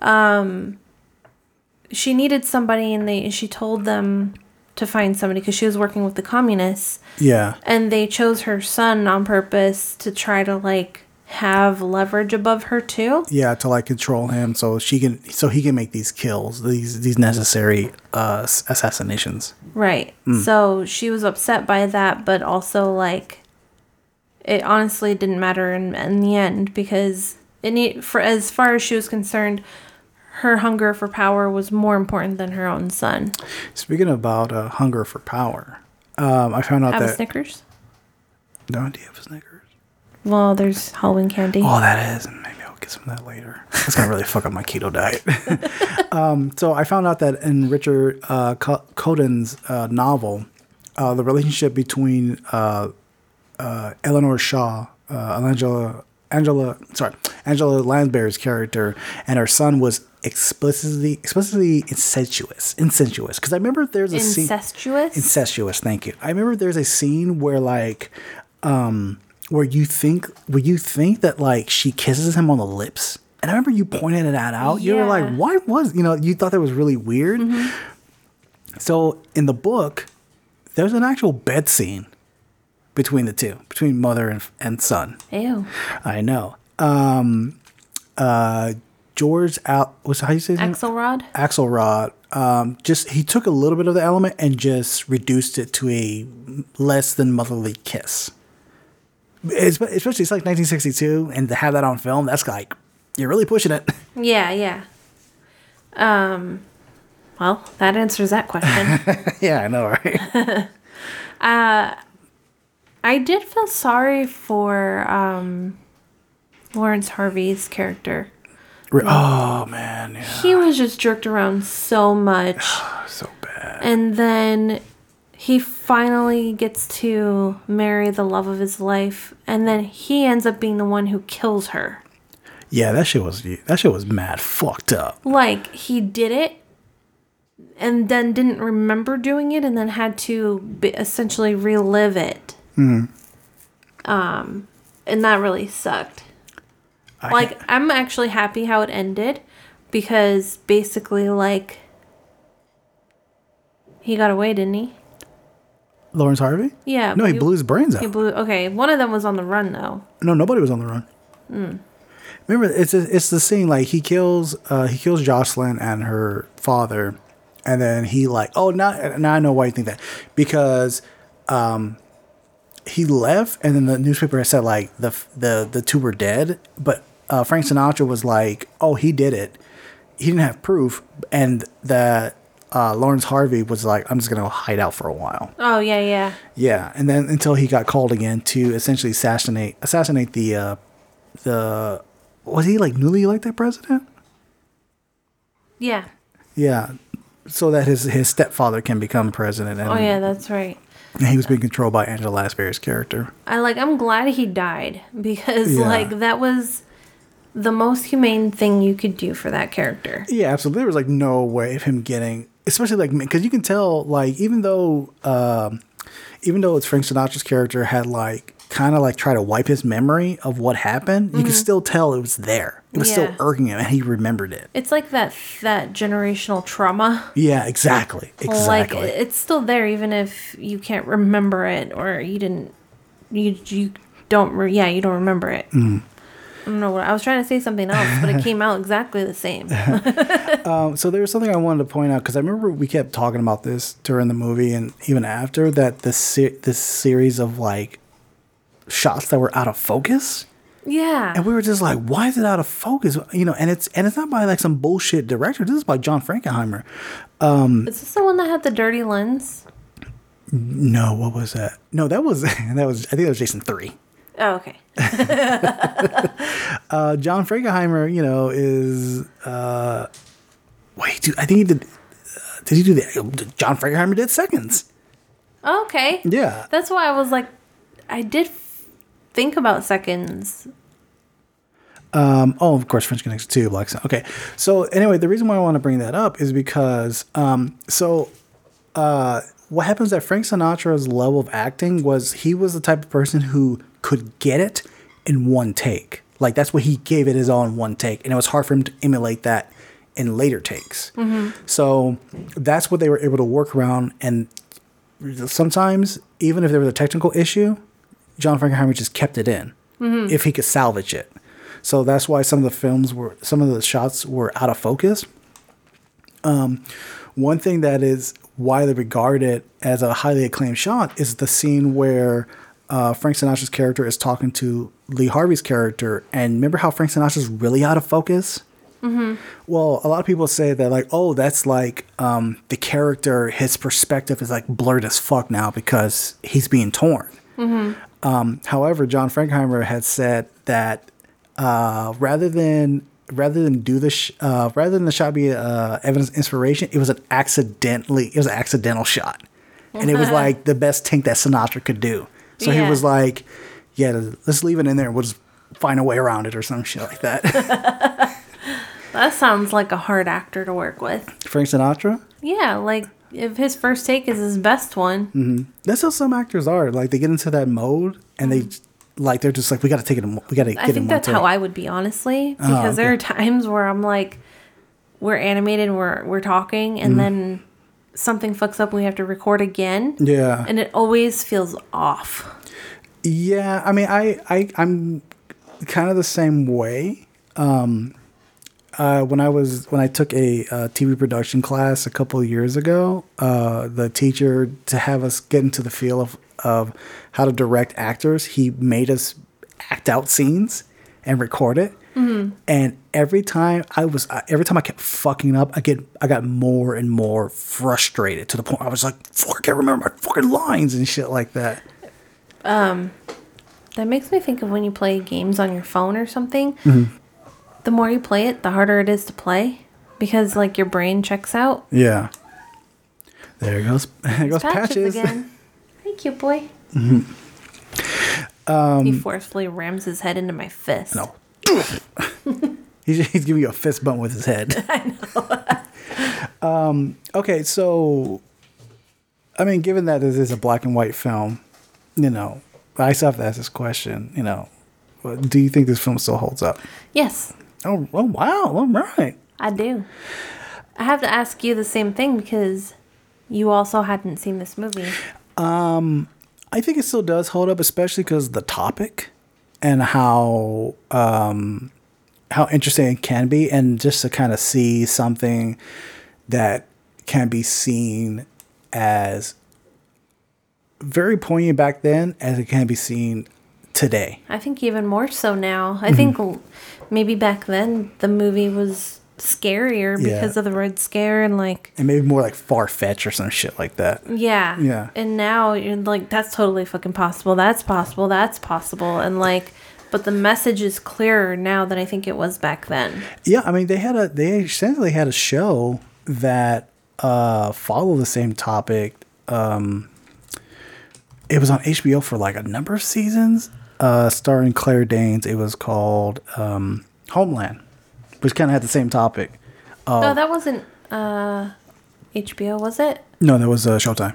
Um she needed somebody and they she told them to find somebody because she was working with the communists Yeah, and they chose her son on purpose to try to like have leverage above her too. yeah, to like control him, so she can, so he can make these kills, these these necessary uh, assassinations. Right. So she was upset by that, but also like it honestly didn't matter in, in the end because it need, for as far as she was concerned, her hunger for power was more important than her own son. Speaking about uh, hunger for power, um, I found out Have that Snickers? no idea of Snickers. Well, there's Halloween candy. Oh, that is. And maybe I'll get some of that later. It's gonna really fuck up my keto diet. um, so I found out that in Richard uh, Co- Condon's uh, novel, uh, the relationship between uh, Eleanor Shaw, uh, Angela, Angela, sorry, Angela Lansbury's character, and her son was explicitly explicitly incestuous, incestuous. Because I remember there's a scene Incestuous? incestuous thank you. I remember there's a scene where like um where you think where you think that like she kisses him on the lips. And i remember you pointed that out. You were like why was you know you thought that was really weird. So in the book there's an actual bed scene between the two between mother and, and son Ew. i know um uh george Al- what's how you say his name? Axelrod? Axelrod, um, just he took a little bit of the element and just reduced it to a less than motherly kiss. it's, especially it's like 1962, and to have that on film, that's like you're really pushing it. Yeah, yeah. Um, well, that answers that question. yeah, I know, right? I did feel sorry for um, Laurence Harvey's character. Oh man, yeah, He was just jerked around so much. so bad. And then he finally gets to marry the love of his life. And then he ends up being the one who kills her. Yeah, that shit was that shit was mad fucked up. Like, he did it and then didn't remember doing it and then had to essentially relive it. Um, and that really sucked. like, I'm actually happy how it ended because basically, like, he got away, didn't he? Laurence Harvey? Yeah. No, he blew his brains out. He blew. Okay, one of them was on the run though. No, nobody was on the run. Hmm. Remember, it's it's the scene like he kills uh, he kills Jocelyn and her father, and then he like oh now now I know why you think that because um, he left and then the newspaper said like the the the two were dead, but uh, Frank Sinatra was like oh he did it, he didn't have proof, and that uh, Laurence Harvey was like I'm just gonna hide out for a while. Oh yeah, yeah. Yeah, and then until he got called again to essentially assassinate assassinate the uh, the was he like newly elected president? Yeah. Yeah, so that his his stepfather can become president, and, Oh yeah, that's right. And he was being controlled by Angela Lansbury's character. I like. I'm glad he died because Yeah. like that was the most humane thing you could do for that character. Yeah, absolutely. There was like no way of him getting, especially like because you can tell like even though um, even though it's Frank Sinatra's character had like kind of like try to wipe his memory of what happened, you could still tell it was there. It was Mm-hmm. Yeah. still irking him, and he remembered it. It's like that that generational trauma. Yeah, exactly, exactly. Like it's still there even if you can't remember it or you didn't you you don't re- yeah, you don't remember it. Mm. I don't know what I was trying to say something else, but it came out exactly the same. so there was something I wanted to point out because I remember we kept talking about this during the movie and even after that this se- this series of like shots that were out of focus Yeah. and we were just like why is it out of focus you know and it's and it's not by like some bullshit director this is by John Frankenheimer Um Is this the one that had the dirty lens? no what was that no that was that was I think that was Jason 3 Oh, okay. uh, John Frankenheimer you know is uh wait dude I think he did uh, did he do the John Frankenheimer did seconds Okay. yeah That's why I was like, I did think about seconds. Um, oh, of course, French Connection too, Black Sun. Okay. So, anyway, the reason why I want to bring that up is because, um, so, uh, what happens that Frank Sinatra's level of acting was he was the type of person who could get it in one take. Like, that's what he gave it his all in one take. And it was hard for him to emulate that in later takes. So, that's what they were able to work around. And sometimes, even if there was a technical issue, John Frankenheimer just kept it in if he could salvage it. So that's why some of the films were, some of the shots were out of focus. Um, one thing that is widely regarded as a highly acclaimed shot is the scene where uh, Frank Sinatra's character is talking to Lee Harvey's character. And remember how Frank Sinatra's really out of focus? Well, a lot of people say that like, oh, that's like um, the character, his perspective is like blurred as fuck now because he's being torn. Um, however, John Frankenheimer had said that uh, rather than rather than do the sh- uh, rather than the shot be uh, evidence inspiration, it was an accidentally it was an accidental shot, and it was like the best take that Sinatra could do. So Yeah. he was like, "Yeah, let's leave it in there. And we'll just find a way around it or some shit like that." That sounds like a hard actor to work with. Frank Sinatra. Yeah, like if his first take is his best one. Mm-hmm. That's how some actors are. Like they get into that mode and they mm-hmm. like they're just like we got to take it. We got to get I in think that's how I would be, honestly, oh, because there are times where I'm like, we're animated, we're we're talking, and mm-hmm. then something fucks up, and we have to record again, yeah. and it always feels off. Yeah, I mean, I, I, I'm kind of the same way. Um, uh, when I was when I took a uh, TV production class a couple of years ago, uh, the teacher to have us get into the feel of of how to direct actors, he made us act out scenes and record it. And every time I was, every time I kept fucking up, I get, I got more and more frustrated to the point I was like, "Fuck, I can't remember my fucking lines and shit like that." Um, That makes me think of when you play games on your phone or something. Mm-hmm. The more you play it, the harder it is to play because like your brain checks out. Yeah. There goes, there goes patches. again. Hey, cute boy. he forcefully rams his head into my fist. No. he's, he's giving you a fist bump with his head. I know. um, okay, so, I mean, given that this is a black and white film, you know, I still have to ask this question, you know, do you think this film still holds up? Yes, Oh, oh wow, all right. I do. I have to ask you the same thing because you also hadn't seen this movie. Um, I think it still does hold up, especially because the topic and how um, how interesting it can be, and just to kind of see something that can be seen as very poignant back then, as it can be seen today. I think even more so now. I Mm-hmm. think maybe back then the movie was scarier Yeah. because of the Red Scare and like And maybe more like far fetched or some shit like that. yeah. Yeah. And now you're like that's totally fucking possible. That's possible. That's possible. And like but the message is clearer now than I think it was back then. Yeah, I mean they had a they essentially had a show that uh followed the same topic. Um it was on HBO for like a number of seasons, uh starring Claire Danes. It was called um Homeland, which kind of had the same topic. No, that wasn't uh HBO, was it? No, that was uh, Showtime.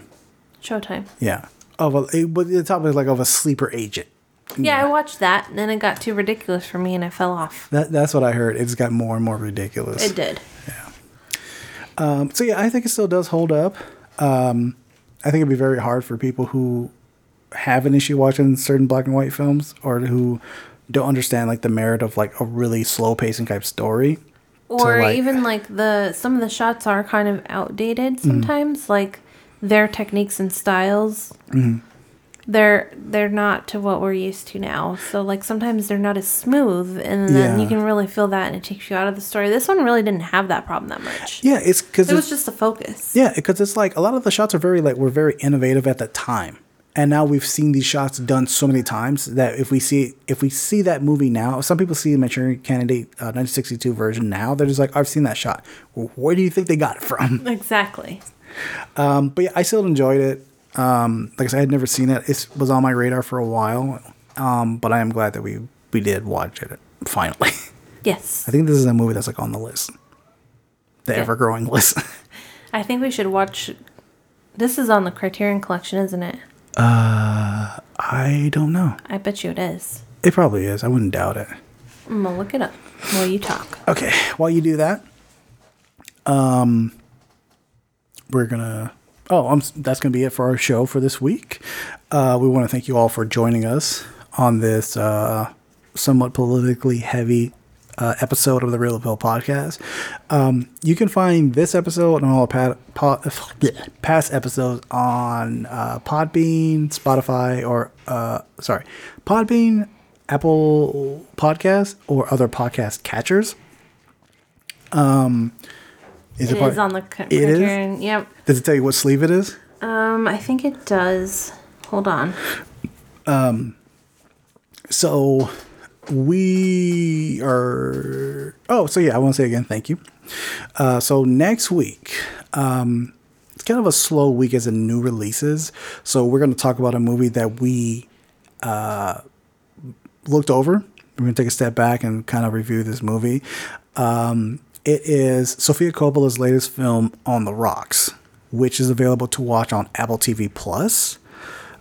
Showtime. Yeah. Of a, it, but the topic is like of a sleeper agent. Yeah, I watched that and then it got too ridiculous for me and I fell off. That that's what I heard. It's got more and more ridiculous. It did. Yeah. Um, so yeah, I think it still does hold up. Um, I think it'd be very hard for people who have an issue watching certain black and white films or who don't understand like the merit of like a really slow pacing type story. or like- even like the some of the shots are kind of outdated mm-hmm. sometimes like their techniques and styles mm-hmm. they're they're not to what we're used to now. So like sometimes they're not as smooth and then you can really feel that and it takes you out of the story. This one really didn't have that problem that much. Yeah, it's because it was just a focus. Yeah, because it's like a lot of the shots are very like were very innovative at the time. And now we've seen these shots done so many times that if we see if we see that movie now, some people see the Manchurian Candidate uh, 1962 version now, they're just like, I've seen that shot. Well, where do you think they got it from? exactly Um, but yeah, I still enjoyed it. Um, like I said, I had never seen it. It was on my radar for a while. Um, but I am glad that we we did watch it finally. yes I think this is a movie that's like on the list, the Yeah. ever growing list. i think we should watch this is on the criterion collection isn't it I don't know. i bet you it is It probably is. I wouldn't doubt it. i'm gonna look it up while you talk Okay, while you do that, um, we're gonna. Oh, I'm, that's gonna be it for our show for this week. Uh, we want to thank you all for joining us on this uh, somewhat politically heavy uh, episode of the Reel Appeal podcast. Um, you can find this episode and all pa- pa- past episodes on uh, Podbean, Spotify, or uh, sorry, Podbean, Apple Podcasts, or other podcast catchers. Um, is It part- is on the It is? yep Does it tell you what sleeve it is? Um, I think it does. Hold on. Um, So we are. Oh, so yeah, I want to say again, thank you. Uh, so next week, um, it's kind of a slow week as in new releases. So we're going to talk about a movie that we uh, looked over. We're going to take a step back and kind of review this movie. Um, it is Sofia Coppola's latest film, On the Rocks, which is available to watch on Apple TV Plus.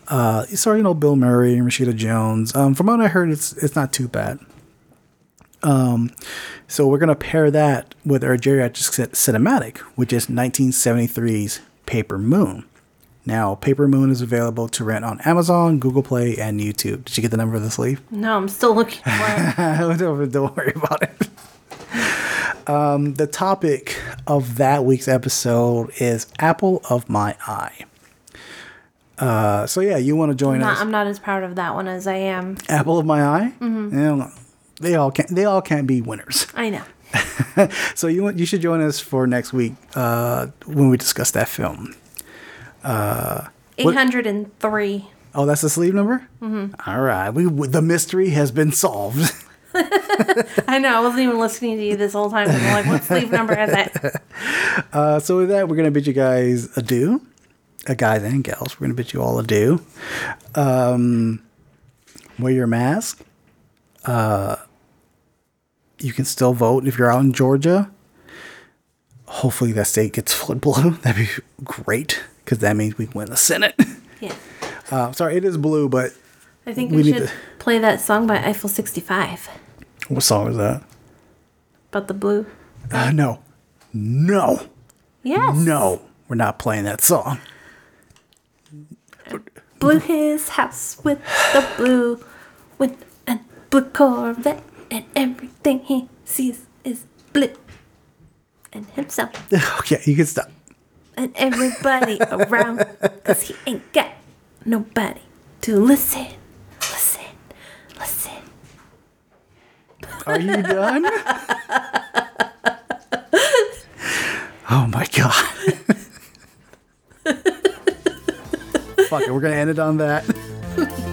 Uh, so you know Bill Murray and Rashida Jones. Um, from what I heard, it's it's not too bad. Um, so we're gonna pair that with our geriatric cin- cinematic, which is 1973's Paper Moon. Now, Paper Moon is available to rent on Amazon, Google Play, and YouTube. Did you get the number of the sleeve? No, I'm still looking for it. don't, don't worry about it. Um, the topic of that week's episode is Apple of My Eye. Uh, so yeah, you want to join Not, us? I'm not as proud of that one as I am. Apple of my eye. Mm-hmm. they all can't. They all can't be winners. I know. So you want you should join us for next week uh, when we discuss that film. What- 803. Oh, that's the sleeve number. Mm-hmm. All right, we the mystery has been solved. I know. I wasn't even listening to you this whole time. I'm like, what sleeve number is it? Uh, so with that, we're gonna bid you guys adieu, uh, guys and gals. We're gonna bid you all adieu. Um, wear your mask. Uh, you can still vote if you're out in Georgia. Hopefully, that state gets flood blue. That'd be great because that means we win the Senate. Yeah. Uh, sorry, it is blue, but I think We we, need should to- play that song by Eiffel 65 what song is that? about the blue. Uh, no, no, Yes. no. We're not playing that song. Blew his house with the blue, with a blue Corvette, and everything he sees is blue. And himself, okay, you can stop. and everybody around, cause he ain't got nobody to listen, listen, listen. Are you done? oh my god. Fuck it, we're gonna end it on that.